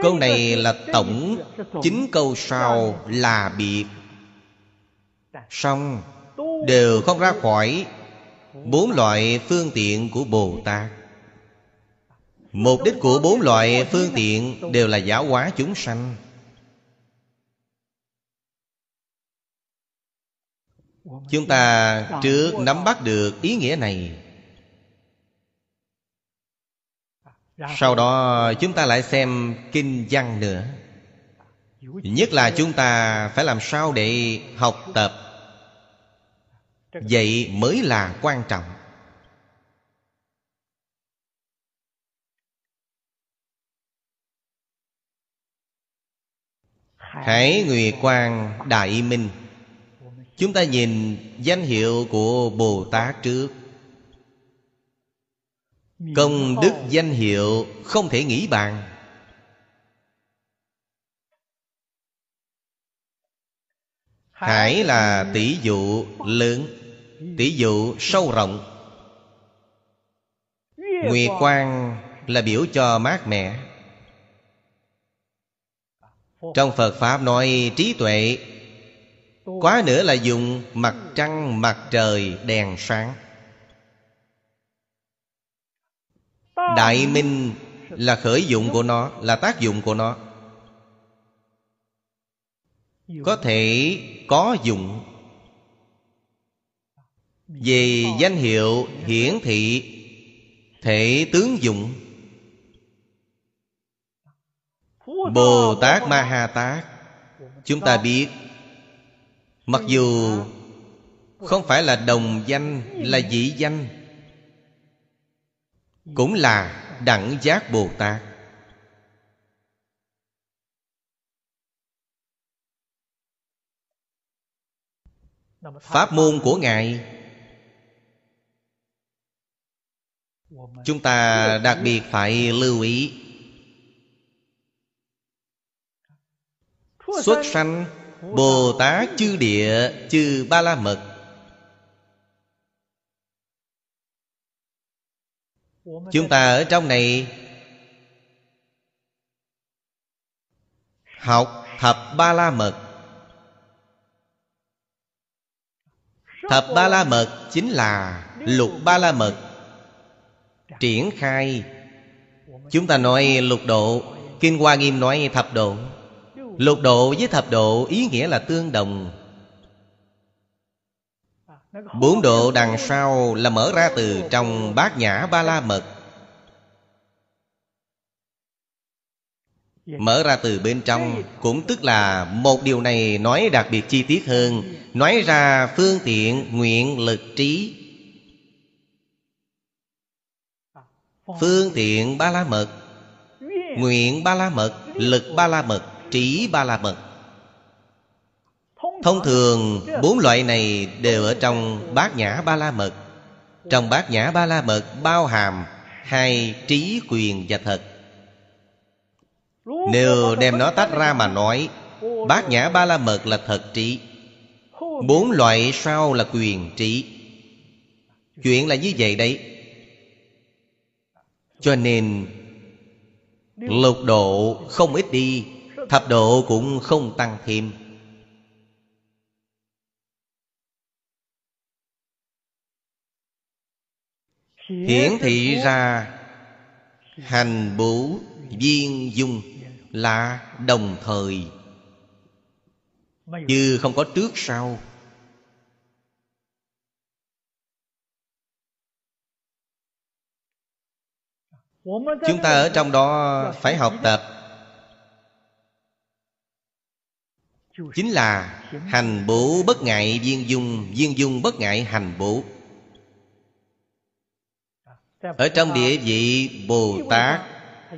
Câu này là tổng chín câu sau là biệt Xong, Đều không ra khỏi Bốn loại phương tiện của Bồ Tát. Mục đích của bốn loại phương tiện Đều là giáo hóa chúng sanh. Chúng ta trước nắm bắt được ý nghĩa này. Sau đó, chúng ta lại xem kinh văn nữa. Nhất là chúng ta phải làm sao để học tập. Vậy mới là quan trọng. Hải Nguyệt Quang Đại Minh. Chúng ta nhìn danh hiệu của Bồ Tát trước. Công đức danh hiệu không thể nghĩ bàn. Hải là tỷ dụ lớn, Tỷ dụ sâu rộng. Nguyệt quang là biểu cho mát mẻ. Trong Phật Pháp nói trí tuệ Quá nữa là dùng mặt trăng, mặt trời, đèn sáng. Đại minh là khởi dụng của nó Là tác dụng của nó. Có thể có dụng. Về danh hiệu hiển thị Thể tướng dụng. Bồ Tát Ma Ha Tát Chúng ta biết, Mặc dù Không phải là đồng danh, Là dị danh, cũng là đẳng giác bồ tát pháp môn của ngài, chúng ta đặc biệt phải lưu ý. Xuất sanh bồ tát chư địa chư ba la mật chúng ta ở trong này học thập ba la mật thập ba la mật chính là lục ba la mật triển khai. Chúng ta nói lục độ. Kinh hoa nghiêm nói thập độ lục độ với thập độ ý nghĩa là tương đồng. Bốn độ đằng sau là mở ra từ trong bát nhã ba la mật. Mở ra từ bên trong Cũng tức là một điều này nói đặc biệt chi tiết hơn, Nói ra phương tiện, nguyện, lực, trí. Phương tiện ba la mật, Nguyện ba la mật, Lực ba la mật. Trí ba la mật. Thông thường, bốn loại này đều ở trong bát nhã ba la mật. Trong bát nhã ba la mật bao hàm Hai trí quyền và thật. Nếu đem nó tách ra mà nói, Bát nhã ba la mật là thật trí. Bốn loại sau là quyền trí. Chuyện là như vậy đấy. Cho nên, Lục độ không ít đi. Thập độ cũng không tăng thêm. Hiển thị ra Hành bố viên dung Là đồng thời. Chứ không có trước sau. Chúng ta ở trong đó phải học tập Chính là hành bố bất ngại, viên dung Viên dung bất ngại hành bố. Ở trong địa vị Bồ Tát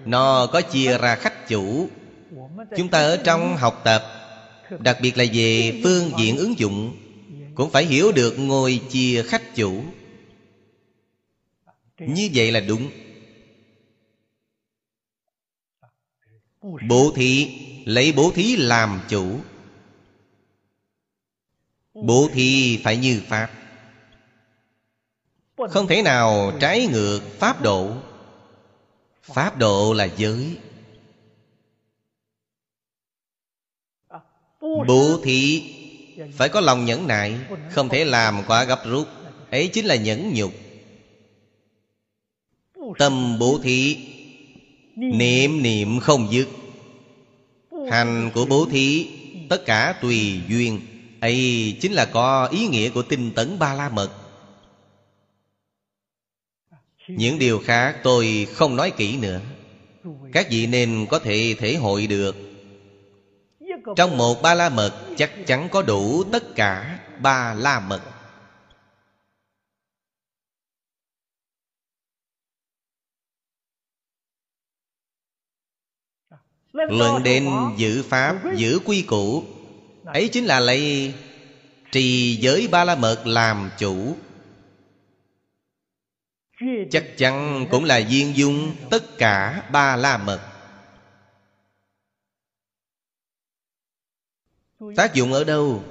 Nó có chia ra khách chủ. Chúng ta ở trong học tập, Đặc biệt là về phương diện ứng dụng, Cũng phải hiểu được ngồi chia khách chủ. Như vậy là đúng. Bố thí, Lấy bố thí làm chủ. Bố thí phải như Pháp. Không thể nào trái ngược Pháp độ. Pháp độ là giới. Bố thí Phải có lòng nhẫn nại, Không thể làm quá gấp rút. Ấy chính là nhẫn nhục. Tâm bố thí, Niệm niệm không dứt. Hành của bố thí, Tất cả tùy duyên ấy chính là có ý nghĩa của tinh tấn ba la mật. Những điều khác tôi không nói kỹ nữa. Các vị nên có thể thể hội được. Trong một ba la mật chắc chắn có đủ tất cả ba la mật. Luận đến giữ pháp, giữ quy củ Ấy chính là lấy trì giới ba la mật làm chủ. Chắc chắn cũng là viên dung tất cả ba la mật Tác dụng ở đâu?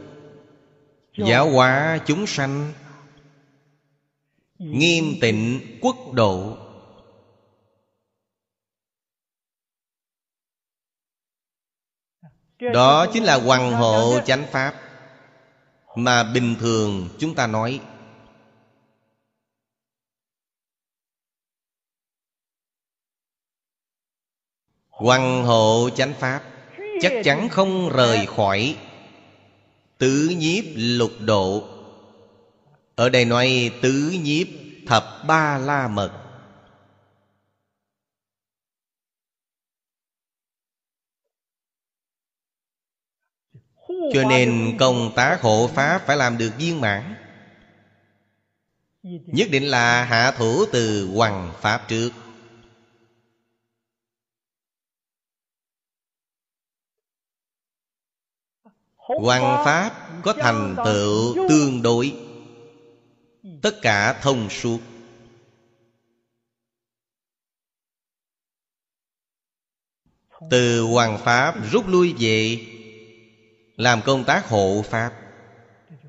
Giáo hóa chúng sanh. Nghiêm tịnh quốc độ. Đó chính là hoàng hộ chánh pháp Mà bình thường chúng ta nói. Hoàng hộ chánh pháp Chắc chắn không rời khỏi Tứ nhiếp lục độ. Ở đây nói tứ nhiếp thập ba la mật. Cho nên công tác hộ Pháp phải làm được viên mãn. Nhất định là hạ thủ từ Hoàng Pháp trước. Hoàng Pháp có thành tựu tương đối. Tất cả thông suốt. Từ Hoàng Pháp rút lui về làm công tác hộ Pháp.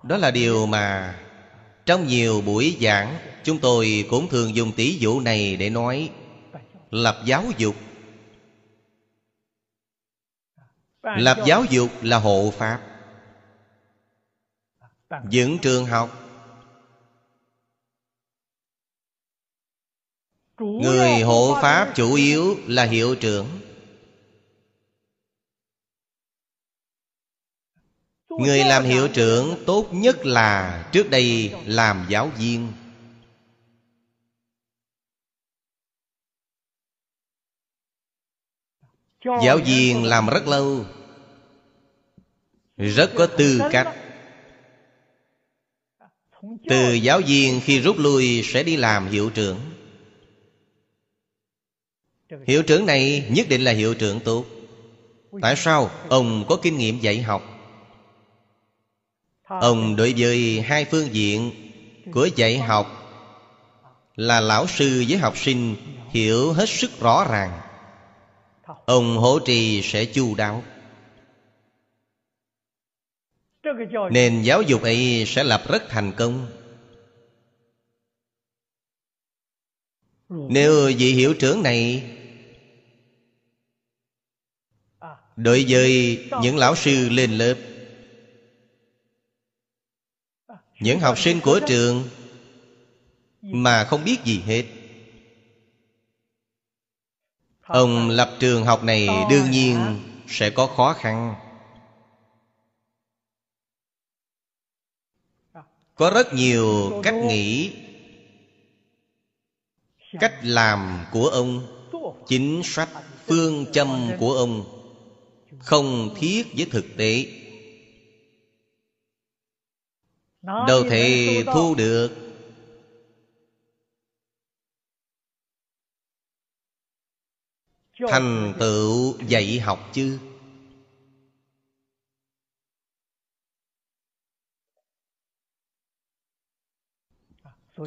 Đó là điều mà Trong nhiều buổi giảng, Chúng tôi cũng thường dùng tỷ dụ này để nói. Lập giáo dục. Lập giáo dục là hộ Pháp. Dựng trường học. Người hộ Pháp chủ yếu là hiệu trưởng. Người làm hiệu trưởng tốt nhất là Trước đây làm giáo viên. Giáo viên làm rất lâu. Rất có tư cách. Từ giáo viên khi rút lui sẽ đi làm hiệu trưởng. Hiệu trưởng này nhất định là hiệu trưởng tốt. Tại sao? Ông có kinh nghiệm dạy học Ông đối với hai phương diện của dạy học Là lão sư với học sinh hiểu hết sức rõ ràng. Ông hỗ trì sẽ chu đáo. Nền giáo dục ấy sẽ lập rất thành công. Nếu vị hiệu trưởng này Đối với những lão sư lên lớp những học sinh của trường Mà không biết gì hết. Ông lập trường học này đương nhiên sẽ có khó khăn. Có rất nhiều cách nghĩ, Cách làm của ông, Chính sách phương châm của ông Không thiết với thực tế. Đâu thể thu được. Thành tựu dạy học chứ.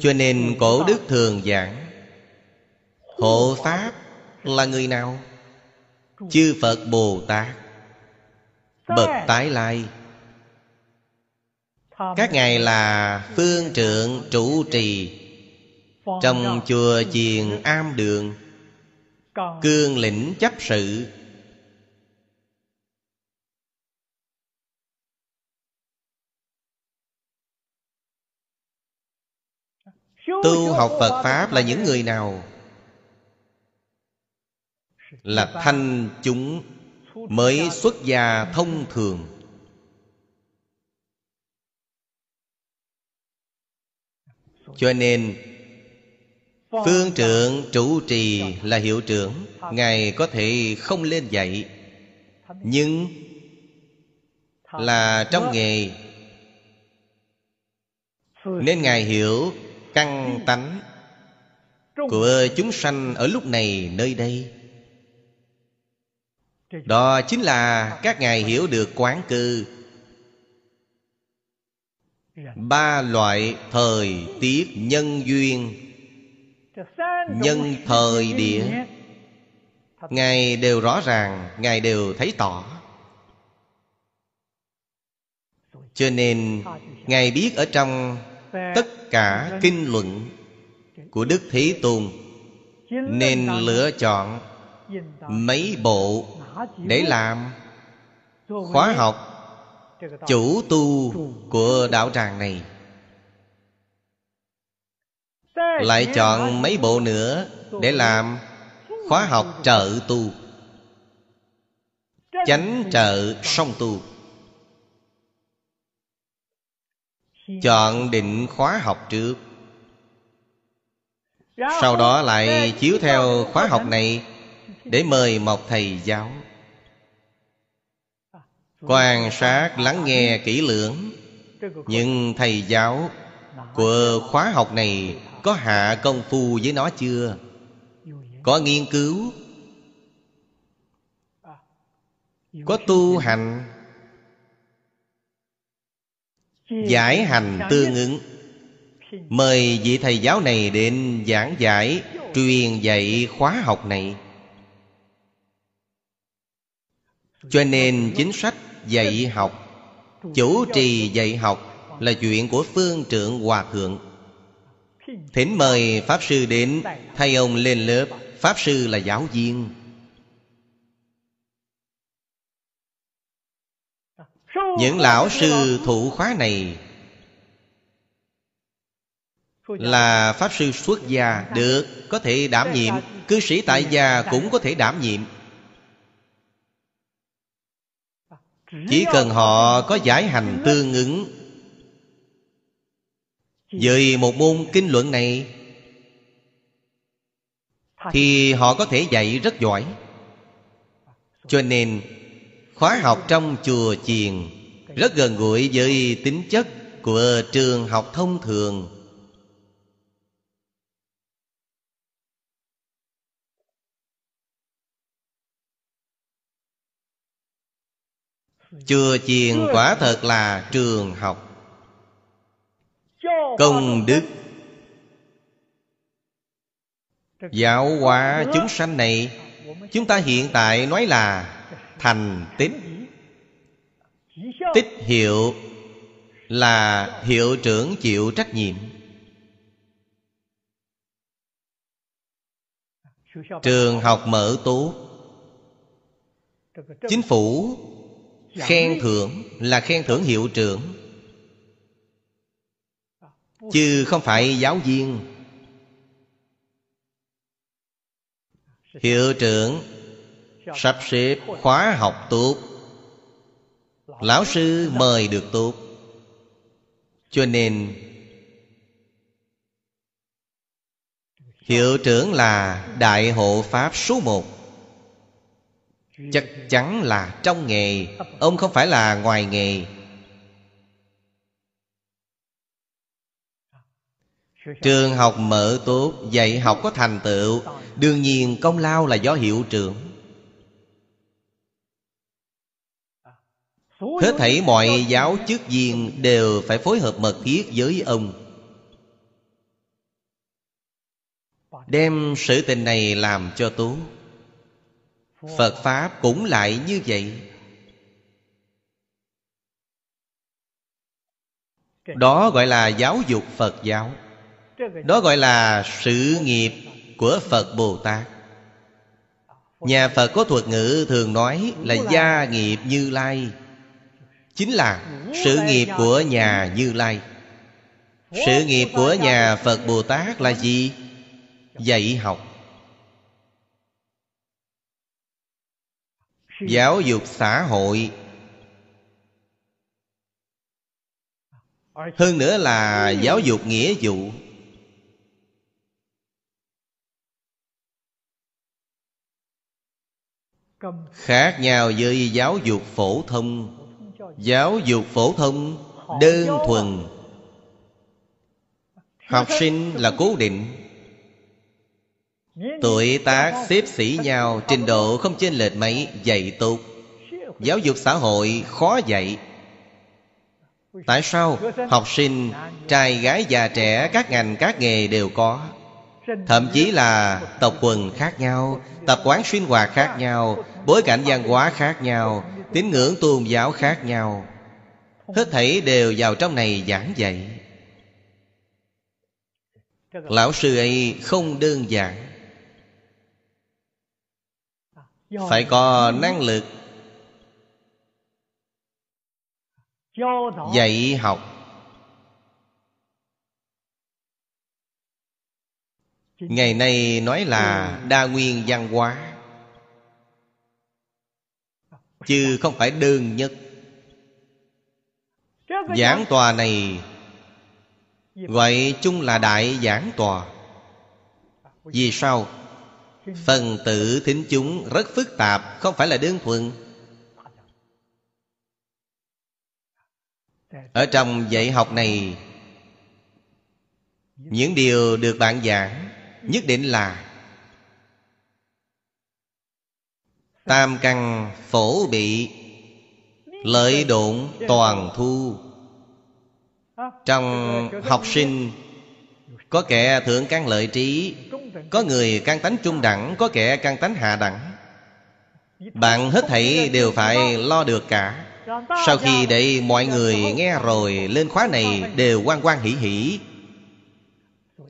Cho nên cổ đức thường giảng Hộ Pháp là người nào? Chư Phật Bồ Tát. Bậc tái lai Các ngài là phương trượng trụ trì Trong chùa chiền am đường. Cương lĩnh chấp sự. Tu học Phật Pháp là những người nào? Là thanh chúng mới xuất gia thông thường Cho nên, Phương trưởng chủ trì là hiệu trưởng, Ngài có thể không lên dạy, Nhưng Là trong nghề. Nên Ngài hiểu căn tánh Của chúng sanh ở lúc này nơi đây. Đó chính là các ngài hiểu được quán cư Ba loại thời tiết nhân duyên. Nhân thời địa. Ngài đều rõ ràng, Ngài đều thấy tỏ. Cho nên, Ngài biết ở trong Tất cả kinh luận Của Đức Thế Tôn, Nên lựa chọn Mấy bộ Để làm, Khóa học Chủ tu của đạo tràng này. Lại chọn mấy bộ nữa để làm khóa học trợ tu. Chánh trợ song tu. Chọn định khóa học trước. Sau đó lại chiếu theo khóa học này để mời một thầy giáo quan sát, lắng nghe kỹ lưỡng. Nhưng thầy giáo của khóa học này có hạ công phu với nó chưa? Có nghiên cứu? Có tu hành? Giải hành tương ứng. Mời vị thầy giáo này đến giảng giải, truyền dạy khóa học này. Cho nên chính sách dạy học. Chủ trì dạy học là chuyện của phương trượng hòa thượng. Thỉnh mời Pháp Sư đến, Thay ông lên lớp. Pháp Sư là giáo viên. Những lão sư thủ khóa này Là Pháp Sư xuất gia Được có thể đảm nhiệm. Cư sĩ tại gia cũng có thể đảm nhiệm. Chỉ cần họ có giải hành tương ứng. Với một môn kinh luận này Thì họ có thể dạy rất giỏi. Cho nên khóa học trong chùa chiền rất gần gũi với tính chất của trường học thông thường chùa chiền quả thật là trường học. Công đức. Giáo hóa chúng sanh này chúng ta hiện tại nói là thành tích tích hiệu là hiệu trưởng chịu trách nhiệm. Trường học mở tốt chính phủ khen thưởng là khen thưởng hiệu trưởng. Chứ không phải giáo viên. Hiệu trưởng sắp xếp khóa học tốt. Lão sư mời được tốt. Cho nên hiệu trưởng là đại hộ pháp số một chắc chắn là trong nghề. Ông không phải là ngoài nghề. Trường học mở tốt, dạy học có thành tựu. Đương nhiên, công lao là do hiệu trưởng. Hết thảy mọi giáo chức viên đều phải phối hợp mật thiết với ông. Đem sự tình này làm cho tốt phật pháp cũng lại như vậy. Đó gọi là giáo dục phật giáo. Đó gọi là sự nghiệp của phật bồ tát. Nhà phật có thuật ngữ thường nói là gia nghiệp như lai. Chính là sự nghiệp của nhà như lai. Sự nghiệp của nhà phật bồ tát là gì? Dạy học giáo dục xã hội. Hơn nữa là giáo dục nghĩa vụ. Khác nhau với giáo dục phổ thông. Giáo dục phổ thông đơn thuần. Học sinh là cố định tuổi tác xếp xỉ nhau, trình độ không chênh lệch mấy, dạy tốt giáo dục xã hội khó dạy. Tại sao học sinh, trai gái già trẻ, các ngành, các nghề đều có? Thậm chí là tộc quần khác nhau, tập quán sinh hoạt khác nhau, bối cảnh văn hóa khác nhau, tín ngưỡng tôn giáo khác nhau. Hết thảy đều vào trong này giảng dạy. Lão sư ấy không đơn giản phải có năng lực dạy học. Ngày nay nói là đa nguyên văn hóa. Chứ không phải đơn nhất. Giảng tòa này gọi chung là đại giảng tòa. Vì sao phần tử thính chúng rất phức tạp, không phải là đơn thuần. Ở trong dạy học này, những điều được bạn giảng nhất định là tam căn phổ bị lợi độn toàn thu. Trong học sinh, có kẻ thượng căn lợi trí có người căn tánh trung đẳng, có kẻ căn tánh hạ đẳng. Bạn hết thảy đều phải lo được cả. Sau khi để mọi người nghe rồi, lên khóa này đều quan quan hỷ hỷ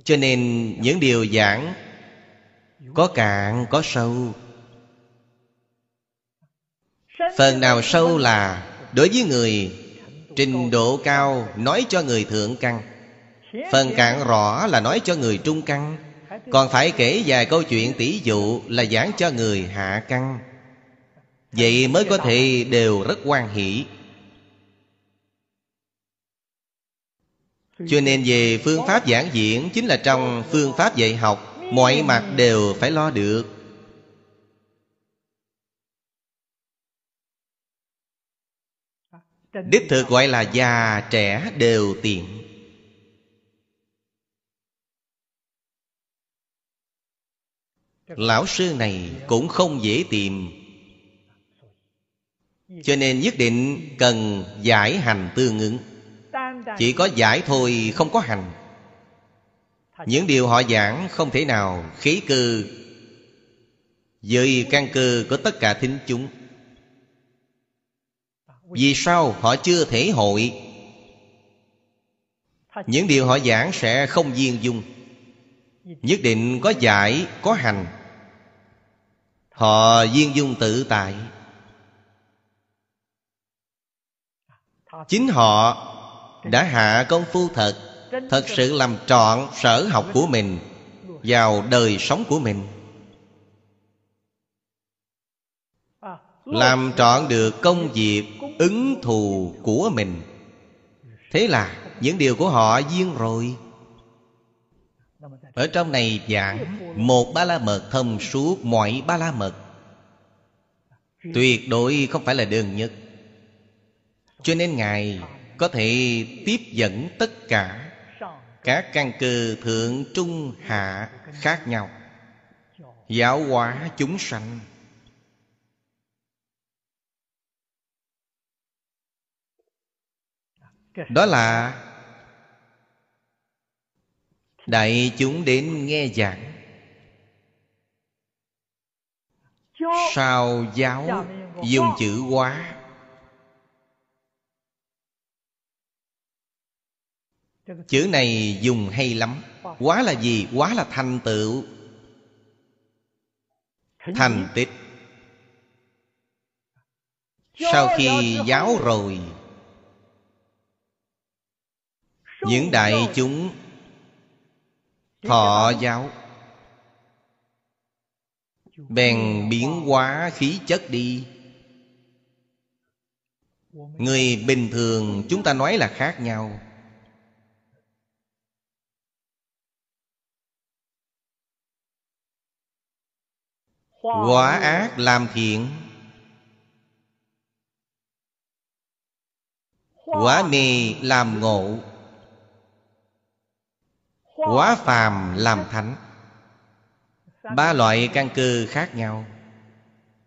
cho nên những điều giảng, có cạn, có sâu. Phần nào sâu là đối với người, trình độ cao nói cho người thượng căn. Phần cạn rõ là nói cho người trung căn còn phải kể vài câu chuyện tỷ dụ là giảng cho người hạ căn. Vậy mới có thể đều rất quan hỷ. Cho nên về phương pháp giảng diễn chính là trong phương pháp dạy học, mọi mặt đều phải lo được. Đích thực gọi là già, trẻ đều tiện. Lão sư này cũng không dễ tìm. Cho nên nhất định cần giải hành tương ứng chỉ có giải thôi không có hành. Những điều họ giảng không thể nào khí cơ với căn cơ của tất cả thính chúng. Vì sao họ chưa thể hội? Những điều họ giảng sẽ không viên dung. Nhất định có giải, có hành họ viên dung tự tại. Chính họ đã hạ công phu thật thật sự làm trọn sở học của mình, vào đời sống của mình. Làm trọn được công việc ứng thù của mình. Thế là những điều của họ duyên rồi ở trong này giảng, một ba la mật thông suốt mọi ba la mật. Tuyệt đối không phải là đơn nhất. Cho nên ngài có thể tiếp dẫn tất cả các căn cơ thượng, trung, hạ khác nhau. Giáo hóa chúng sanh. Đó là đại chúng đến nghe giảng. Sao giáo dùng chữ hóa chữ này dùng hay lắm. Quá là gì? Quá là thành tựu. Thành tích. Sau khi giáo rồi những đại chúng thọ giáo. Bèn biến hóa khí chất đi. Người bình thường chúng ta nói là khác nhau. Quả ác làm thiện. Quả mê làm ngộ quá phàm làm thánh. Ba loại căn cơ khác nhau.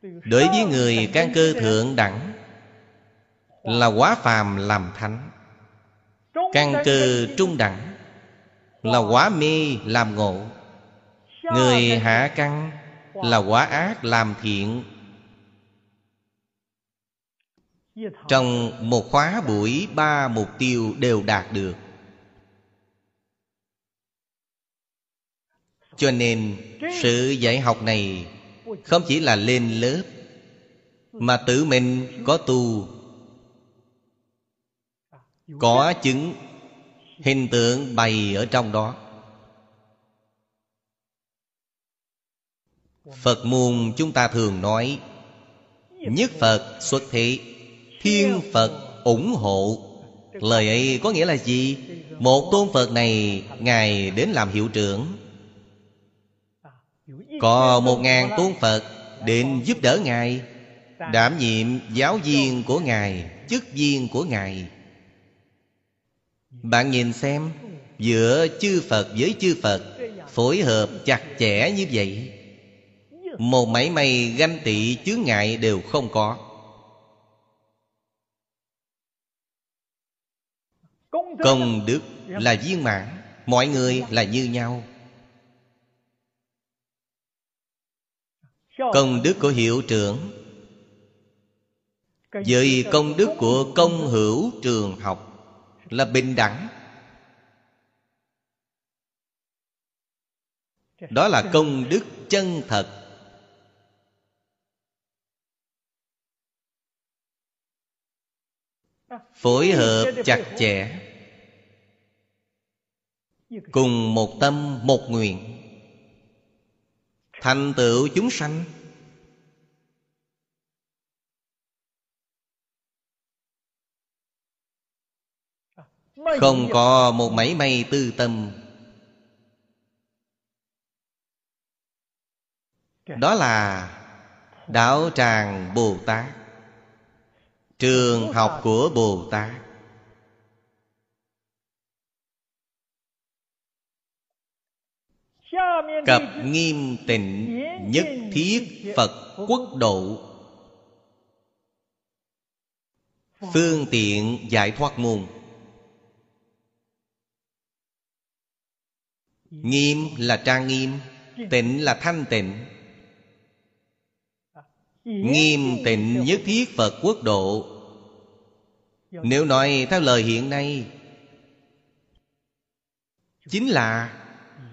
Đối với người căn cơ thượng đẳng là quá phàm làm thánh. Căn cơ trung đẳng là quá mê làm ngộ. Người hạ căn là quá ác làm thiện. Trong một khóa buổi ba mục tiêu đều đạt được cho nên, sự dạy học này không chỉ là lên lớp, mà tự mình có tu, có chứng hình tượng bày ở trong đó. Phật môn chúng ta thường nói, nhất phật xuất thế, thiên phật ủng hộ. Lời ấy có nghĩa là gì? Một tôn phật này, ngài đến làm hiệu trưởng có một ngàn tôn phật đến giúp đỡ ngài, đảm nhiệm giáo viên của ngài, chức viên của ngài. Bạn nhìn xem, giữa chư phật với chư phật phối hợp chặt chẽ như vậy, một mảy may ganh tị chướng ngại đều không có. Công đức là viên mãn, mọi người là như nhau. Công đức của hiệu trưởng. Với công đức của công hữu trường học là bình đẳng. Đó là công đức chân thật. Phối hợp chặt chẽ. Cùng một tâm, một nguyện thành tựu chúng sanh. Không có một mảy may tư tâm. Đó là đạo tràng bồ tát trường học của bồ tát cập nghiêm tịnh nhất thiết phật quốc độ. Phương tiện giải thoát môn. Nghiêm là trang nghiêm tịnh là thanh tịnh. Nghiêm tịnh nhất thiết phật quốc độ. Nếu nói theo lời hiện nay chính là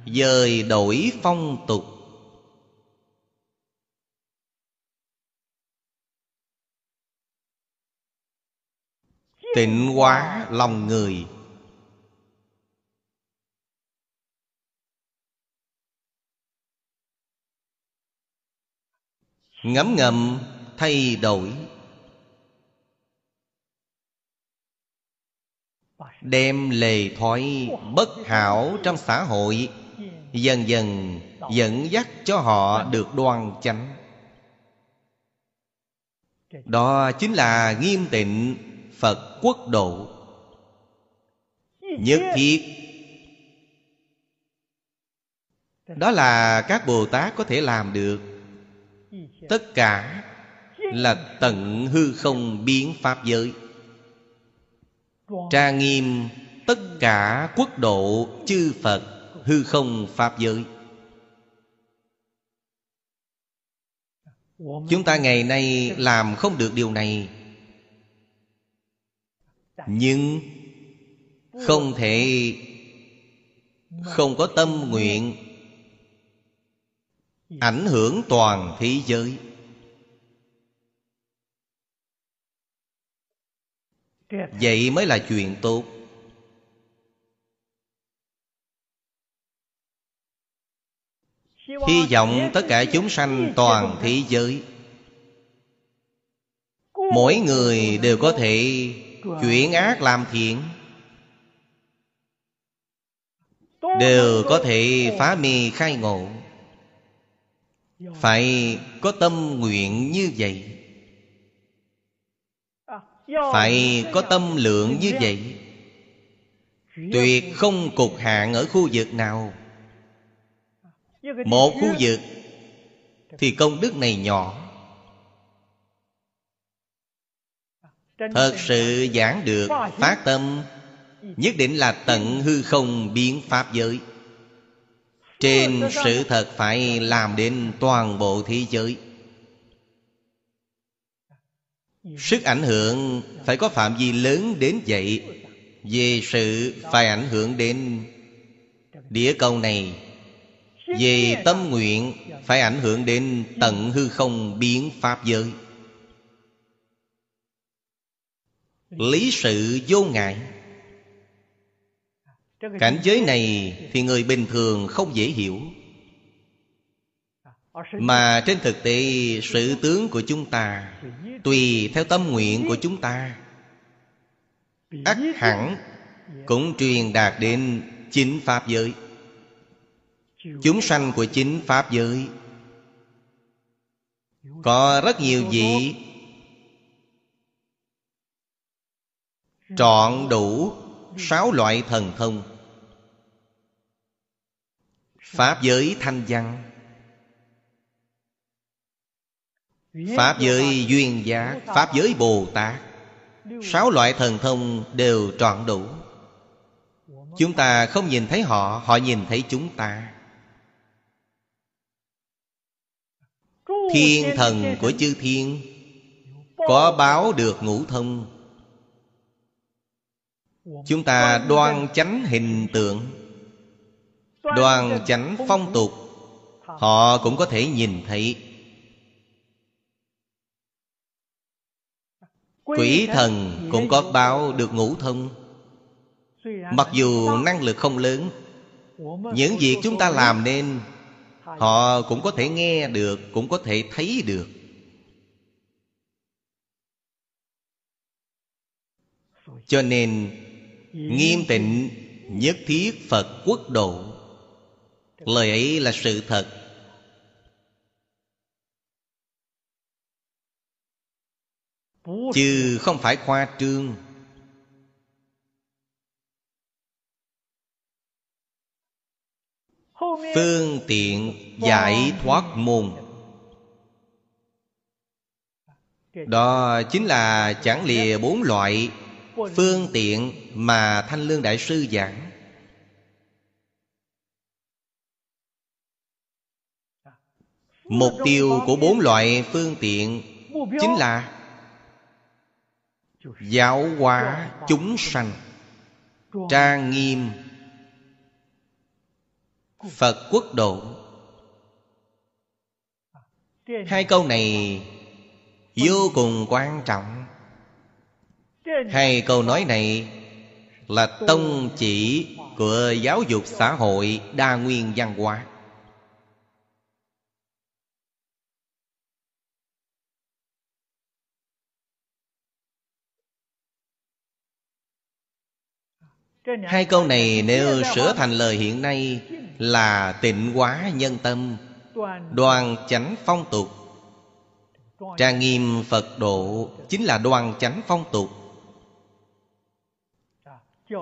dời đổi phong tục. Tịnh hóa lòng người. Ngấm ngầm thay đổi. Đem lề thói bất hảo trong xã hội dần dần dẫn dắt cho họ được đoan chánh. Đó chính là nghiêm tịnh phật quốc độ. Nhất thiết. Đó là các bồ tát có thể làm được. Tất cả là tận hư không biến pháp giới. Trang nghiêm tất cả quốc độ chư phật hư không pháp giới. Chúng ta ngày nay làm không được điều này. Nhưng không thể, không có tâm nguyện ảnh hưởng toàn thế giới. Vậy mới là chuyện tốt. Hy vọng tất cả chúng sanh toàn thế giới. Mỗi người đều có thể chuyển ác làm thiện. Đều có thể phá mê khai ngộ. Phải có tâm nguyện như vậy. Phải có tâm lượng như vậy. Tuyệt không cục hạn ở khu vực nào một khu vực thì công đức này nhỏ. Thật sự giảng được phát tâm nhất định là tận hư không biến pháp giới. Trên sự thật phải làm đến toàn bộ thế giới. Sức ảnh hưởng phải có phạm vi lớn đến vậy về sự phải ảnh hưởng đến địa cầu này về tâm nguyện phải ảnh hưởng đến tận hư không biến pháp giới. Lý sự vô ngại. Cảnh giới này thì người bình thường không dễ hiểu. Mà trên thực tế, sự tướng của chúng ta tùy theo tâm nguyện của chúng ta. Ắt hẳn cũng truyền đạt đến chính pháp giới chúng sanh của chính pháp giới. Có rất nhiều vị trọn đủ sáu loại thần thông. Pháp giới thanh văn. Pháp giới duyên giác pháp giới bồ tát. Sáu loại thần thông đều trọn đủ. Chúng ta không nhìn thấy họ họ nhìn thấy chúng ta. Thiên thần của chư thiên, có báo được ngũ thông. Chúng ta đoan chánh hình tượng, đoan chánh phong tục, họ cũng có thể nhìn thấy. Quỷ thần cũng có báo được ngũ thông. Mặc dù năng lực không lớn, những việc chúng ta làm nên họ cũng có thể nghe được, cũng có thể thấy được. Cho nên, nghiêm tịnh, nhất thiết phật quốc độ. Lời ấy là sự thật. Chứ không phải khoa trương. Phương tiện giải thoát môn. Đó chính là chẳng lìa bốn loại phương tiện mà thanh lương đại sư giảng. Mục tiêu của bốn loại phương tiện chính là giáo hóa chúng sanh, trang nghiêm, phật quốc độ hai câu này vô cùng quan trọng. Hai câu nói này là tông chỉ của giáo dục xã hội đa nguyên văn hóa. Hai câu này nếu sửa thành lời hiện nay Là tịnh hóa nhân tâm Đoàn chánh phong tục. Trang nghiêm Phật độ Chính là đoàn chánh phong tục.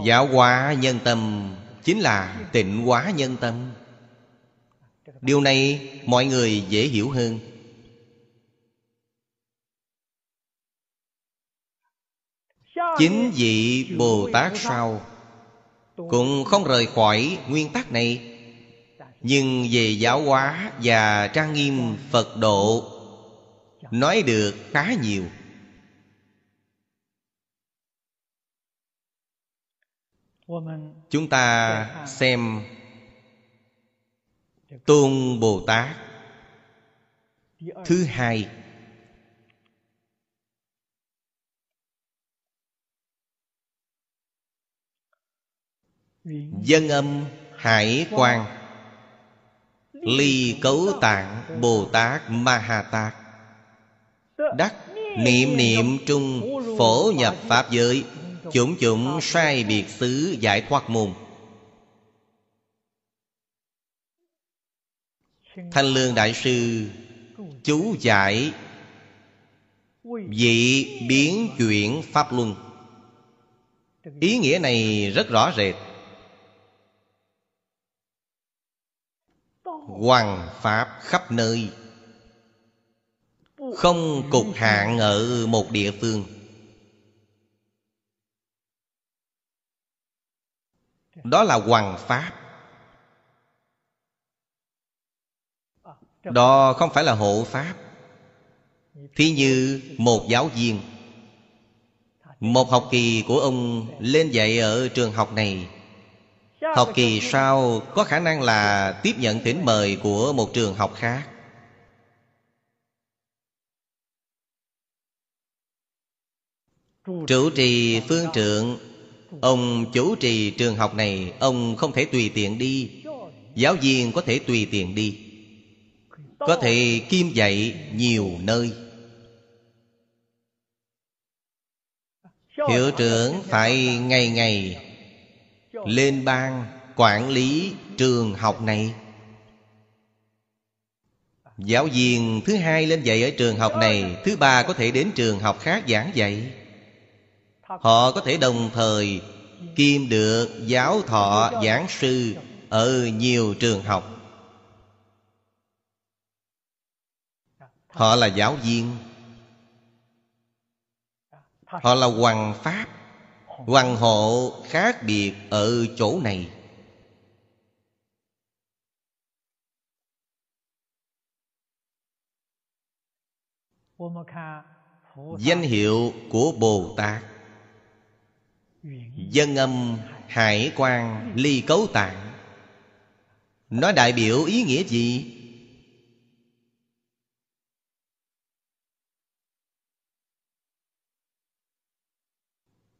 Giáo hóa nhân tâm Chính là tịnh hóa nhân tâm. Điều này mọi người dễ hiểu hơn. Chính vị Bồ Tát sau cũng không rời khỏi nguyên tắc này nhưng về giáo hóa và trang nghiêm phật độ, nói được khá nhiều. Chúng ta xem tôn bồ tát. Thứ hai. Dân âm hải quan Ly cấu tạng Bồ Tát Ma Ha Tát Đắc niệm niệm trung phổ nhập Pháp giới, Chủng chủng sai biệt xứ giải thoát môn. Thanh Lương Đại Sư, Chú giải Vị biến chuyển Pháp Luân. Ý nghĩa này rất rõ rệt. Hoàng Pháp khắp nơi. Không cục hạn ở một địa phương. Đó là Hoàng Pháp. Đó không phải là hộ Pháp. Thí như một giáo viên. Một học kỳ của ông lên dạy ở trường học này. Học kỳ sau có khả năng là tiếp nhận thỉnh mời của một trường học khác. Chủ trì phương trượng Ông chủ trì trường học này, Ông không thể tùy tiện đi. Giáo viên có thể tùy tiện đi. Có thể kim dạy nhiều nơi. Hiệu trưởng phải ngày ngày lên ban quản lý trường học này. Giáo viên thứ hai lên dạy ở trường học này, thứ ba có thể đến trường học khác giảng dạy. Họ có thể đồng thời kiêm được giáo thọ, giảng sư ở nhiều trường học. Họ là giáo viên. Họ là hoàng pháp. Hoàng hộ khác biệt ở chỗ này. Danh hiệu của Bồ Tát. Dân âm hải quan ly cấu tạng. Nó đại biểu ý nghĩa gì?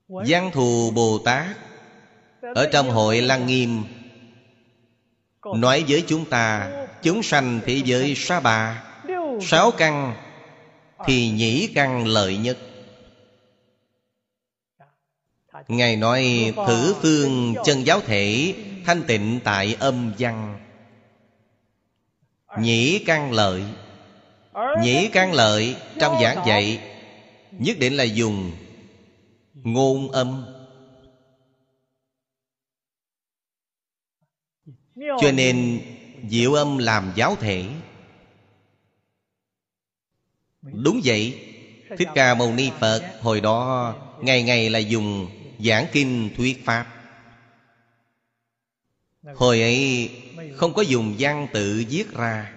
Văn thù Bồ Tát Ở trong hội Lăng Nghiêm Nói với chúng ta Chúng sanh thế giới sa bà Sáu căn Thì nhĩ căn lợi nhất. Ngài nói thử phương chân giáo thể Thanh tịnh tại âm văn. Nhĩ căn lợi Nhĩ căn lợi Trong giảng dạy nhất định là dùng ngôn âm. Cho nên diệu âm làm giáo thể. Đúng vậy, thích ca mâu ni phật hồi đó ngày ngày là dùng giảng kinh thuyết pháp. Hồi ấy không có dùng văn tự viết ra.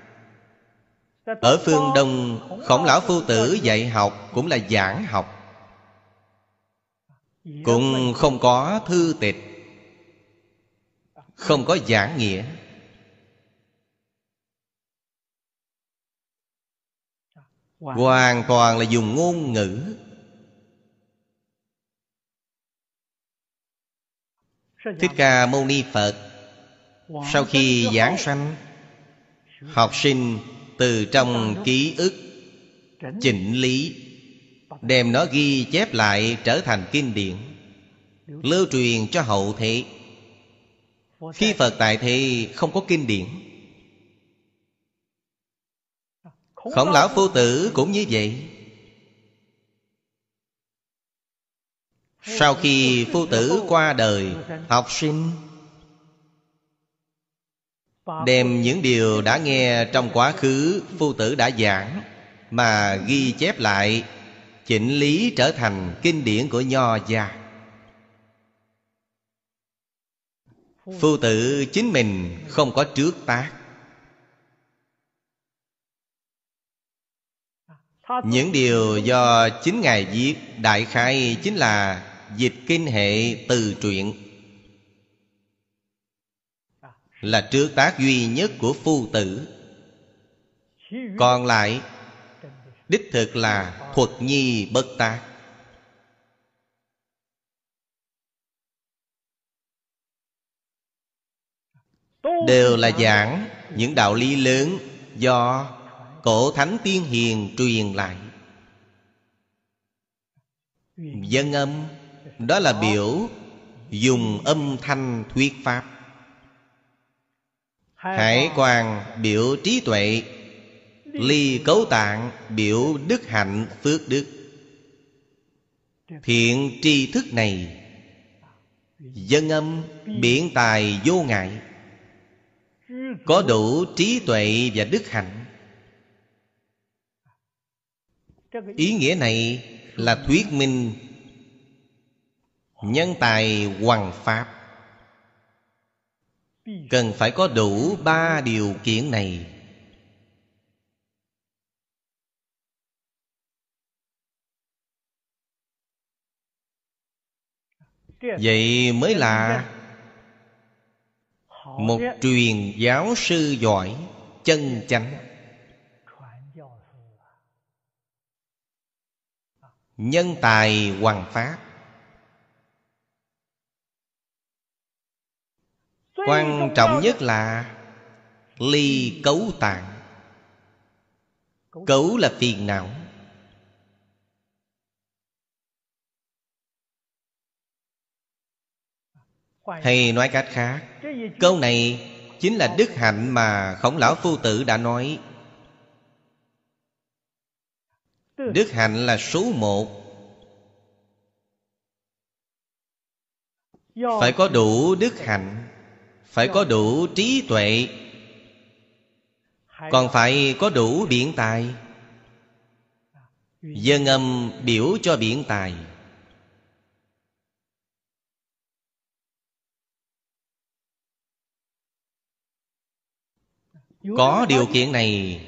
Ở phương đông, khổng lão phu tử dạy học cũng là giảng học cũng không có thư tịch, không có giảng nghĩa. Hoàn toàn là dùng ngôn ngữ. Thích ca mâu ni phật, sau khi giảng sanh, học sinh từ trong ký ức chỉnh lý đem nó ghi chép lại trở thành kinh điển. Lưu truyền cho hậu thế khi phật tại thì không có kinh điển. Khổng lão phu tử cũng như vậy. Sau khi phu tử qua đời, học sinh, đem những điều đã nghe trong quá khứ, phu tử đã giảng, mà ghi chép lại chỉnh lý trở thành kinh điển của nho gia. Phu tử chính mình không có trước tác. Những điều do chính ngài viết đại khai chính là dịch kinh hệ từ truyện. Là trước tác duy nhất của phu tử. Còn lại đích thực là thuật nhi bất tác. Đều là giảng những đạo lý lớn do cổ thánh tiên hiền truyền lại. Dân âm, đó là biểu dùng âm thanh thuyết pháp. Hải quan biểu trí tuệ ly cấu tạng biểu đức hạnh phước đức. Thiện tri thức này, dân âm, biển tài vô ngại, có đủ trí tuệ và đức hạnh. Ý nghĩa này là thuyết minh nhân tài hoàng pháp. Cần phải có đủ ba điều kiện này. Vậy mới là một truyền giáo sư giỏi, chân chánh. Nhân tài hoàng pháp. Quan trọng nhất là ly cấu tạng. Cấu là phiền não. Hay nói cách khác câu này chính là đức hạnh mà khổng lão phu tử đã nói. Đức hạnh là số một. Phải có đủ đức hạnh phải có đủ trí tuệ còn phải có đủ biện tài. Dân âm biểu cho biện tài có điều kiện này,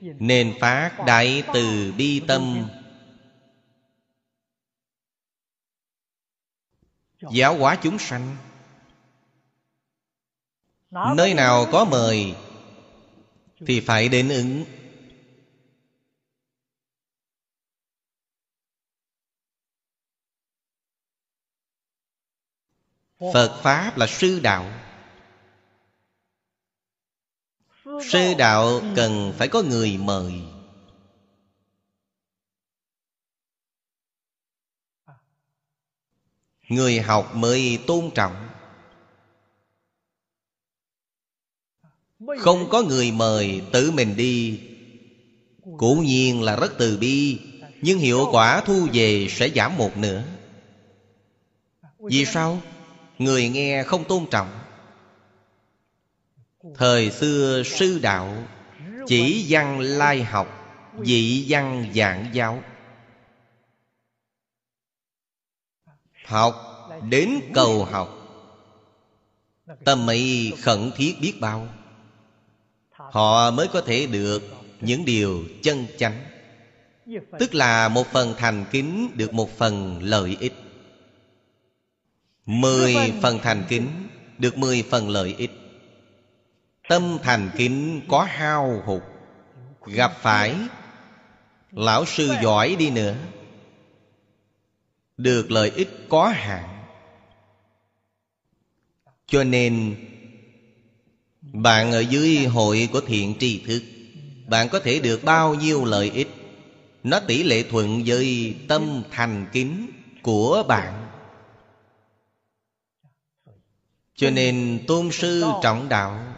nên phát đại từ bi tâm. Giáo hóa chúng sanh. Nơi nào có mời, thì phải đến ứng. Phật pháp là sư đạo. Sư đạo cần phải có người mời. Người học mới tôn trọng. Không có người mời tự mình đi. Cố nhiên là rất từ bi Nhưng hiệu quả thu về sẽ giảm một nửa. Vì sao? Người nghe không tôn trọng Thời xưa sư đạo, Chỉ văn lai học, Dị văn giảng giáo. Học đến cầu học, Tâm ấy khẩn thiết biết bao. Họ mới có thể được những điều chân chánh. Tức là một phần thành kính được một phần lợi ích. Mười phần thành kính được mười phần lợi ích. Tâm thành kính có hao hụt. Gặp phải, Lão sư giỏi đi nữa. Được lợi ích có hạn. Cho nên, Bạn ở dưới hội của thiện tri thức, Bạn có thể được bao nhiêu lợi ích. Nó tỷ lệ thuận với tâm thành kính của bạn. Cho nên tôn sư trọng đạo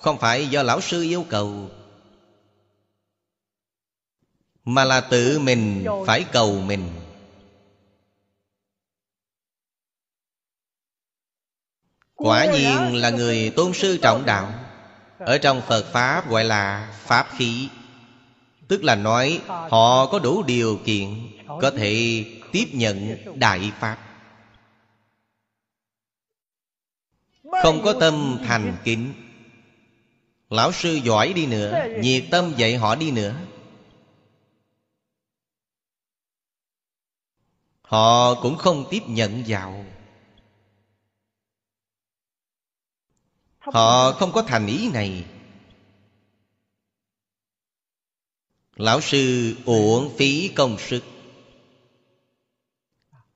không phải do lão sư yêu cầu, Mà là tự mình phải cầu mình. Quả nhiên là người tôn sư trọng đạo, Ở trong Phật Pháp gọi là Pháp khí. Tức là nói họ có đủ điều kiện Có thể tiếp nhận Đại Pháp. Không có tâm thành kính Lão sư giỏi đi nữa Nhiệt tâm dạy họ đi nữa. Họ cũng không tiếp nhận vào. Họ không có thành ý này. Lão sư uổng phí công sức.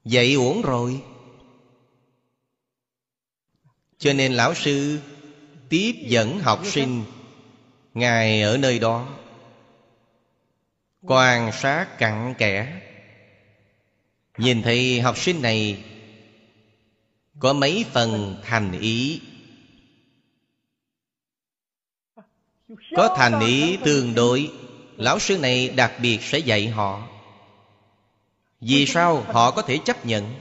Dạy uổng rồi. Cho nên lão sư Tiếp dẫn học sinh, Ngài ở nơi đó. Quan sát cặn kẽ. Nhìn thấy học sinh này, Có mấy phần thành ý. Có thành ý tương đối. Lão sư này đặc biệt sẽ dạy họ. Vì sao họ có thể chấp nhận?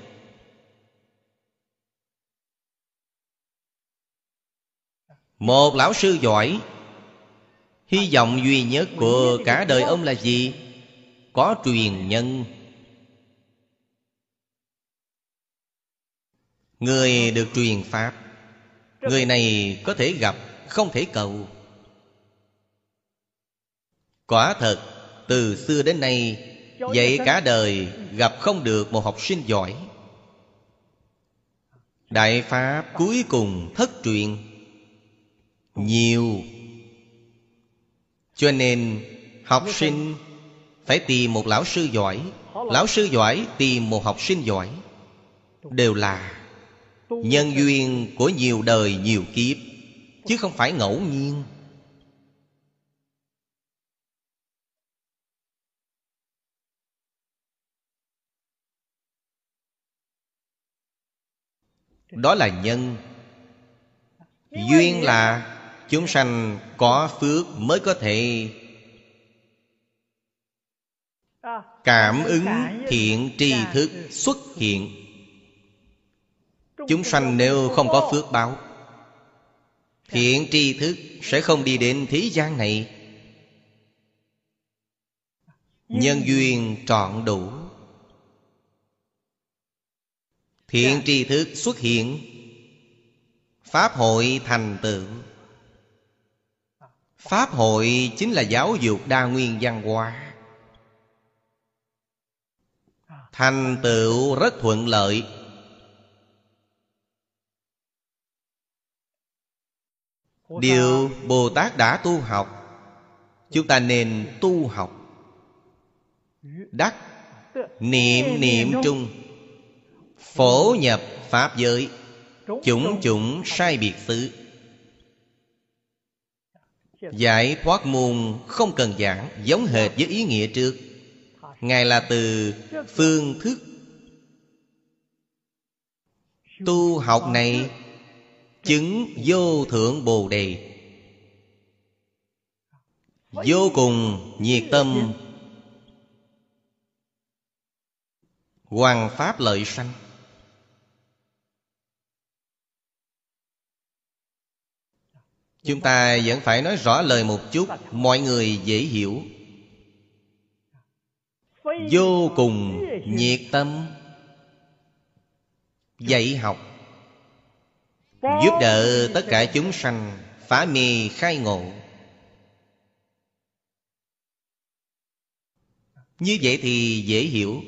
Một lão sư giỏi, Hy vọng duy nhất của cả đời ông là gì? Có truyền nhân. Người được truyền Pháp, Người này có thể gặp, Không thể cầu. Quả thật, Từ xưa đến nay, vậy cả đời gặp không được một học sinh giỏi. Đại Pháp cuối cùng thất truyền. Nhiều. Cho nên học sinh phải tìm một lão sư giỏi. Lão sư giỏi tìm một học sinh giỏi. Đều là Nhân duyên của nhiều đời nhiều kiếp Chứ không phải ngẫu nhiên. Đó là nhân. Duyên là Chúng sanh có phước mới có thể Cảm ứng thiện tri thức xuất hiện. Chúng sanh nếu không có phước báo Thiện tri thức sẽ không đi đến thế gian này. Nhân duyên trọn đủ. Thiện tri thức xuất hiện, Pháp hội thành tựu. Pháp hội chính là giáo dục đa nguyên văn hóa. Thành tựu rất thuận lợi. Điều Bồ Tát đã tu học, Chúng ta nên tu học. Đắc Niệm niệm trung, Phổ nhập Pháp giới, Chủng chủng sai biệt xứ. Giải thoát môn không cần giảng, Giống hệt với ý nghĩa trước. Ngài là từ phương thức Tu học này Chứng vô thượng Bồ Đề. Vô cùng nhiệt tâm Hoàng Pháp lợi sanh. Chúng ta vẫn phải nói rõ lời một chút, Mọi người dễ hiểu. Vô cùng nhiệt tâm. Dạy học. Giúp đỡ tất cả chúng sanh, Phá mê khai ngộ. Như vậy thì dễ hiểu.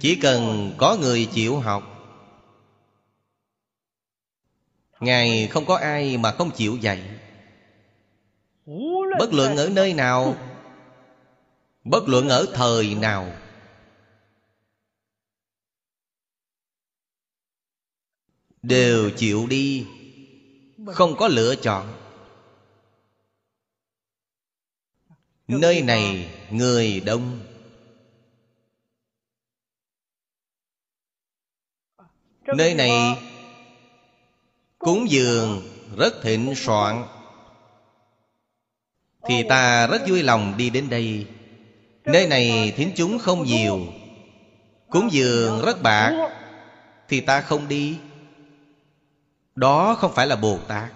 Chỉ cần có người chịu học Ngài không có ai mà không chịu dạy. Bất luận ở nơi nào, Bất luận ở thời nào. Đều chịu đi, Không có lựa chọn. Nơi này người đông. Nơi này Cúng dường rất thịnh soạn. Thì ta rất vui lòng đi đến đây. Nơi này thính chúng không nhiều. Cúng dường rất bạc, Thì ta không đi. Đó không phải là Bồ Tát.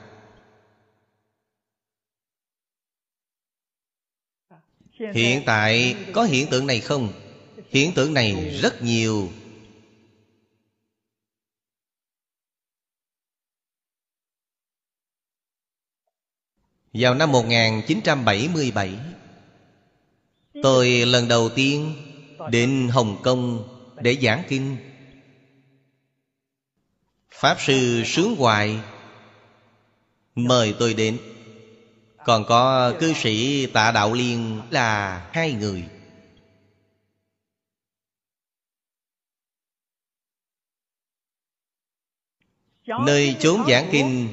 Hiện tại có hiện tượng này không? Hiện tượng này rất nhiều. Vào năm 1977 Tôi lần đầu tiên đến Hồng Kông để giảng kinh. Pháp Sư Sướng Hoài Mời tôi đến. Còn có cư sĩ Tạ Đạo Liên là hai người. Nơi chốn giảng kinh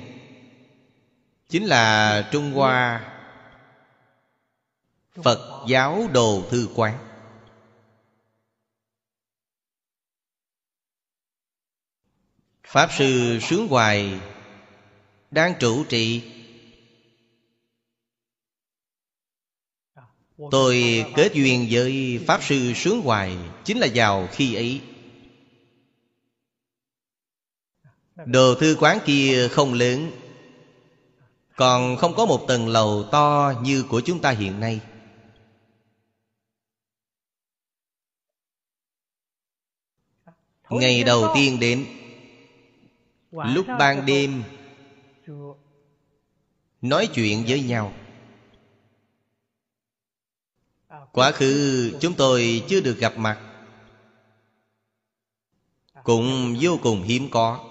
chính là trung hoa phật giáo đồ thư quán. Pháp sư sướng hoài đang trụ trì. Tôi kết duyên với pháp sư sướng hoài chính là vào khi ấy. Đồ thư quán kia không lớn còn không có một tầng lầu to như của chúng ta hiện nay. Ngày đầu tiên đến Lúc ban đêm Nói chuyện với nhau. Quá khứ chúng tôi chưa được gặp mặt. Cũng vô cùng hiếm có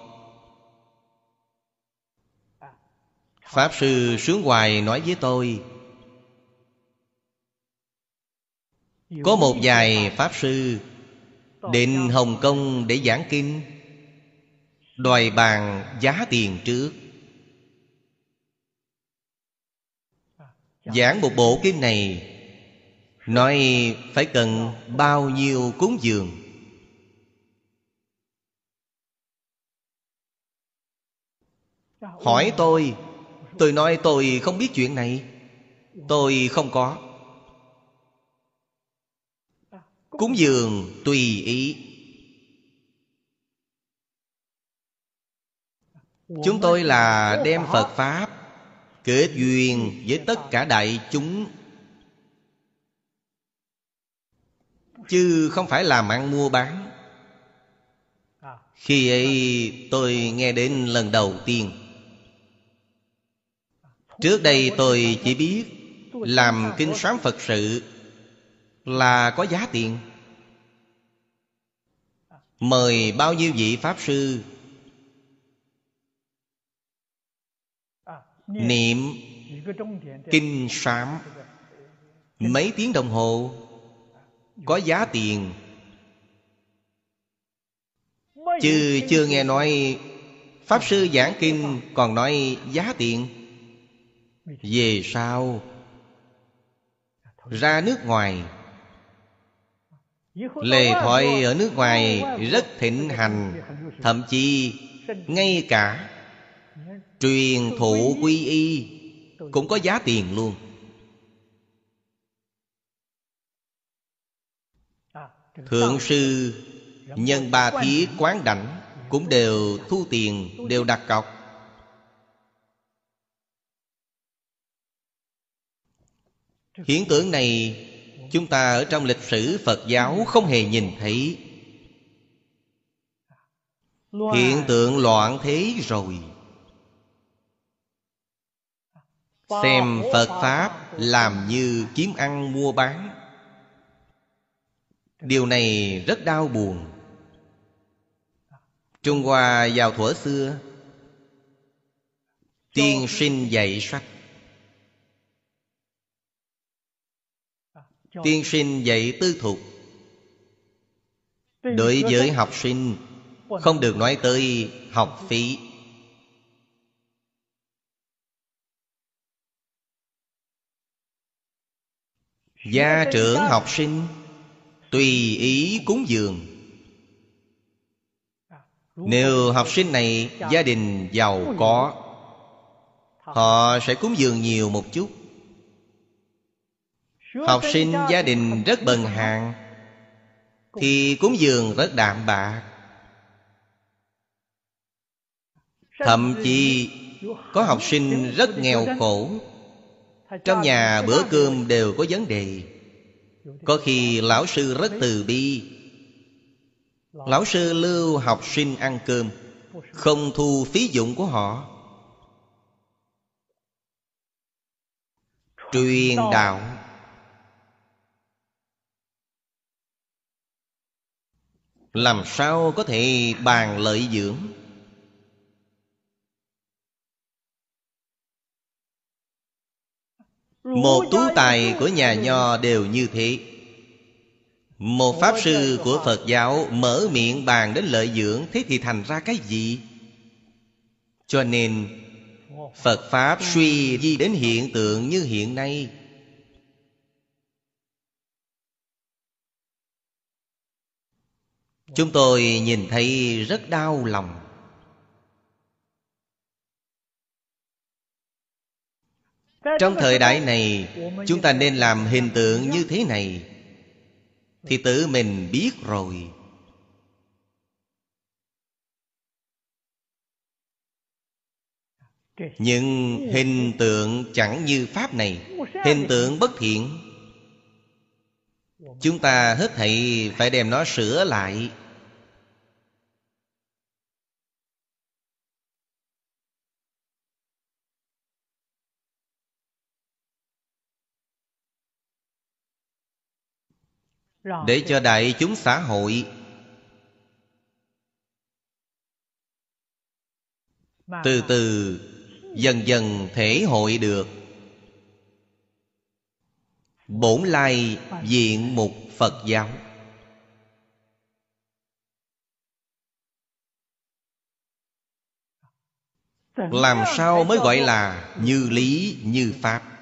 Pháp Sư Sướng Hoài nói với tôi, Có một vài Pháp Sư Đến Hồng Kông để giảng kinh, Đòi bàn giá tiền trước. Giảng một bộ kinh này, Nói phải cần bao nhiêu cúng dường? Hỏi tôi Tôi nói tôi không biết chuyện này. Tôi không có. Cúng dường tùy ý. Chúng tôi là đem Phật Pháp Kết duyên với tất cả đại chúng. Chứ không phải làm ăn mua bán. Khi ấy tôi nghe đến lần đầu tiên. Trước đây tôi chỉ biết Làm kinh sám Phật sự Là có giá tiền. Mời bao nhiêu vị Pháp Sư? Niệm Kinh sám. Mấy tiếng đồng hồ, Có giá tiền. Chứ chưa nghe nói Pháp Sư giảng kinh Còn nói giá tiền về sau, ra nước ngoài. Lề thoại ở nước ngoài rất thịnh hành, thậm chí ngay cả truyền thụ quy y cũng có giá tiền luôn. Thượng sư, Nhân ba thí quán đảnh Cũng đều thu tiền, Đều đặt cọc. Hiện tượng này Chúng ta ở trong lịch sử Phật giáo Không hề nhìn thấy. Hiện tượng loạn thế rồi. Xem Phật Pháp làm như kiếm ăn mua bán. Điều này rất đau buồn. Trung Hoa vào thuở xưa Tiên sinh dạy sách Tiên sinh dạy tư thục Đối với học sinh Không được nói tới học phí. Gia trưởng học sinh Tùy ý cúng dường. Nếu học sinh này gia đình giàu có Họ sẽ cúng dường nhiều một chút Học sinh gia đình rất bần hàng Thì cúng dường rất đạm bạc. Thậm chí có học sinh rất nghèo khổ. Trong nhà bữa cơm đều có vấn đề. Có khi lão sư rất từ bi. Lão sư lưu học sinh ăn cơm Không thu phí dụng của họ. Truyền đạo Làm sao có thể bàn lợi dưỡng? Một tú tài của nhà nho đều như thế. Một pháp sư của Phật giáo mở miệng bàn đến lợi dưỡng Thế thì thành ra cái gì? Cho nên Phật Pháp suy di đến hiện tượng như hiện nay Chúng tôi nhìn thấy rất đau lòng. Trong thời đại này, Chúng ta nên làm hình tượng như thế này. Thì tự mình biết rồi. Nhưng hình tượng chẳng như Pháp này, Hình tượng bất thiện. Chúng ta hết thảy phải đem nó sửa lại. Để cho đại chúng xã hội từ từ dần dần thể hội được. Bổn lai diện mục phật giáo. Làm sao mới gọi là như lý như pháp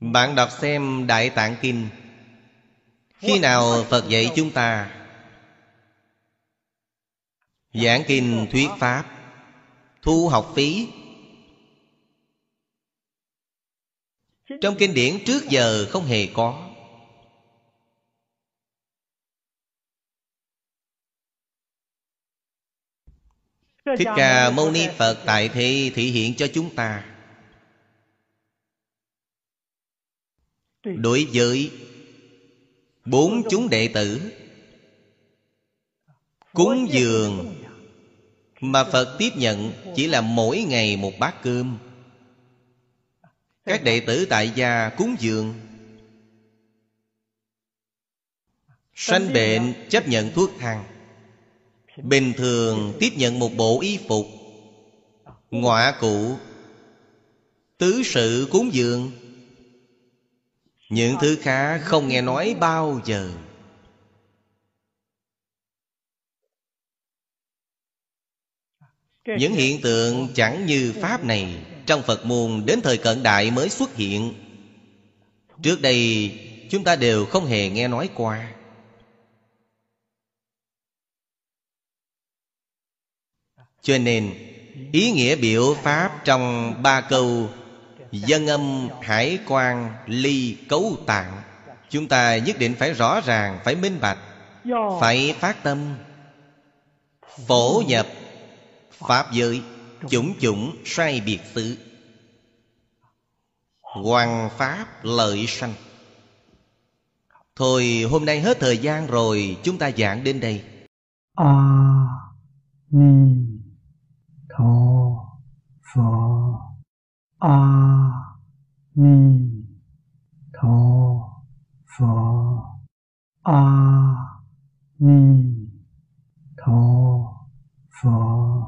Bạn đọc xem Đại Tạng Kinh. Khi nào Phật dạy chúng ta? Giảng kinh thuyết pháp. Thu học phí. Trong kinh điển trước giờ không hề có. Thích Ca Mâu Ni Phật tại thế thị hiện cho chúng ta đối với bốn chúng đệ tử cúng dường mà phật tiếp nhận chỉ là mỗi ngày một bát cơm. Các đệ tử tại gia cúng dường sanh bệnh chấp nhận thuốc thang bình thường tiếp nhận một bộ y phục ngọa cụ tứ sự cúng dường những thứ khác không nghe nói bao giờ. Những hiện tượng chẳng như Pháp này Trong Phật môn đến thời cận đại mới xuất hiện. Trước đây, chúng ta đều không hề nghe nói qua. Cho nên, Ý nghĩa biểu Pháp trong ba câu Dân âm hải quan ly cấu tạng. Chúng ta nhất định phải rõ ràng, Phải minh bạch, Phải phát tâm. Phổ nhập, Pháp giới, Chủng chủng sai biệt xứ. Hoàng Pháp lợi sanh. Thôi, hôm nay hết thời gian rồi, Chúng ta giảng đến đây. A Ni Tho Phật 阿弥陀佛。阿弥陀佛。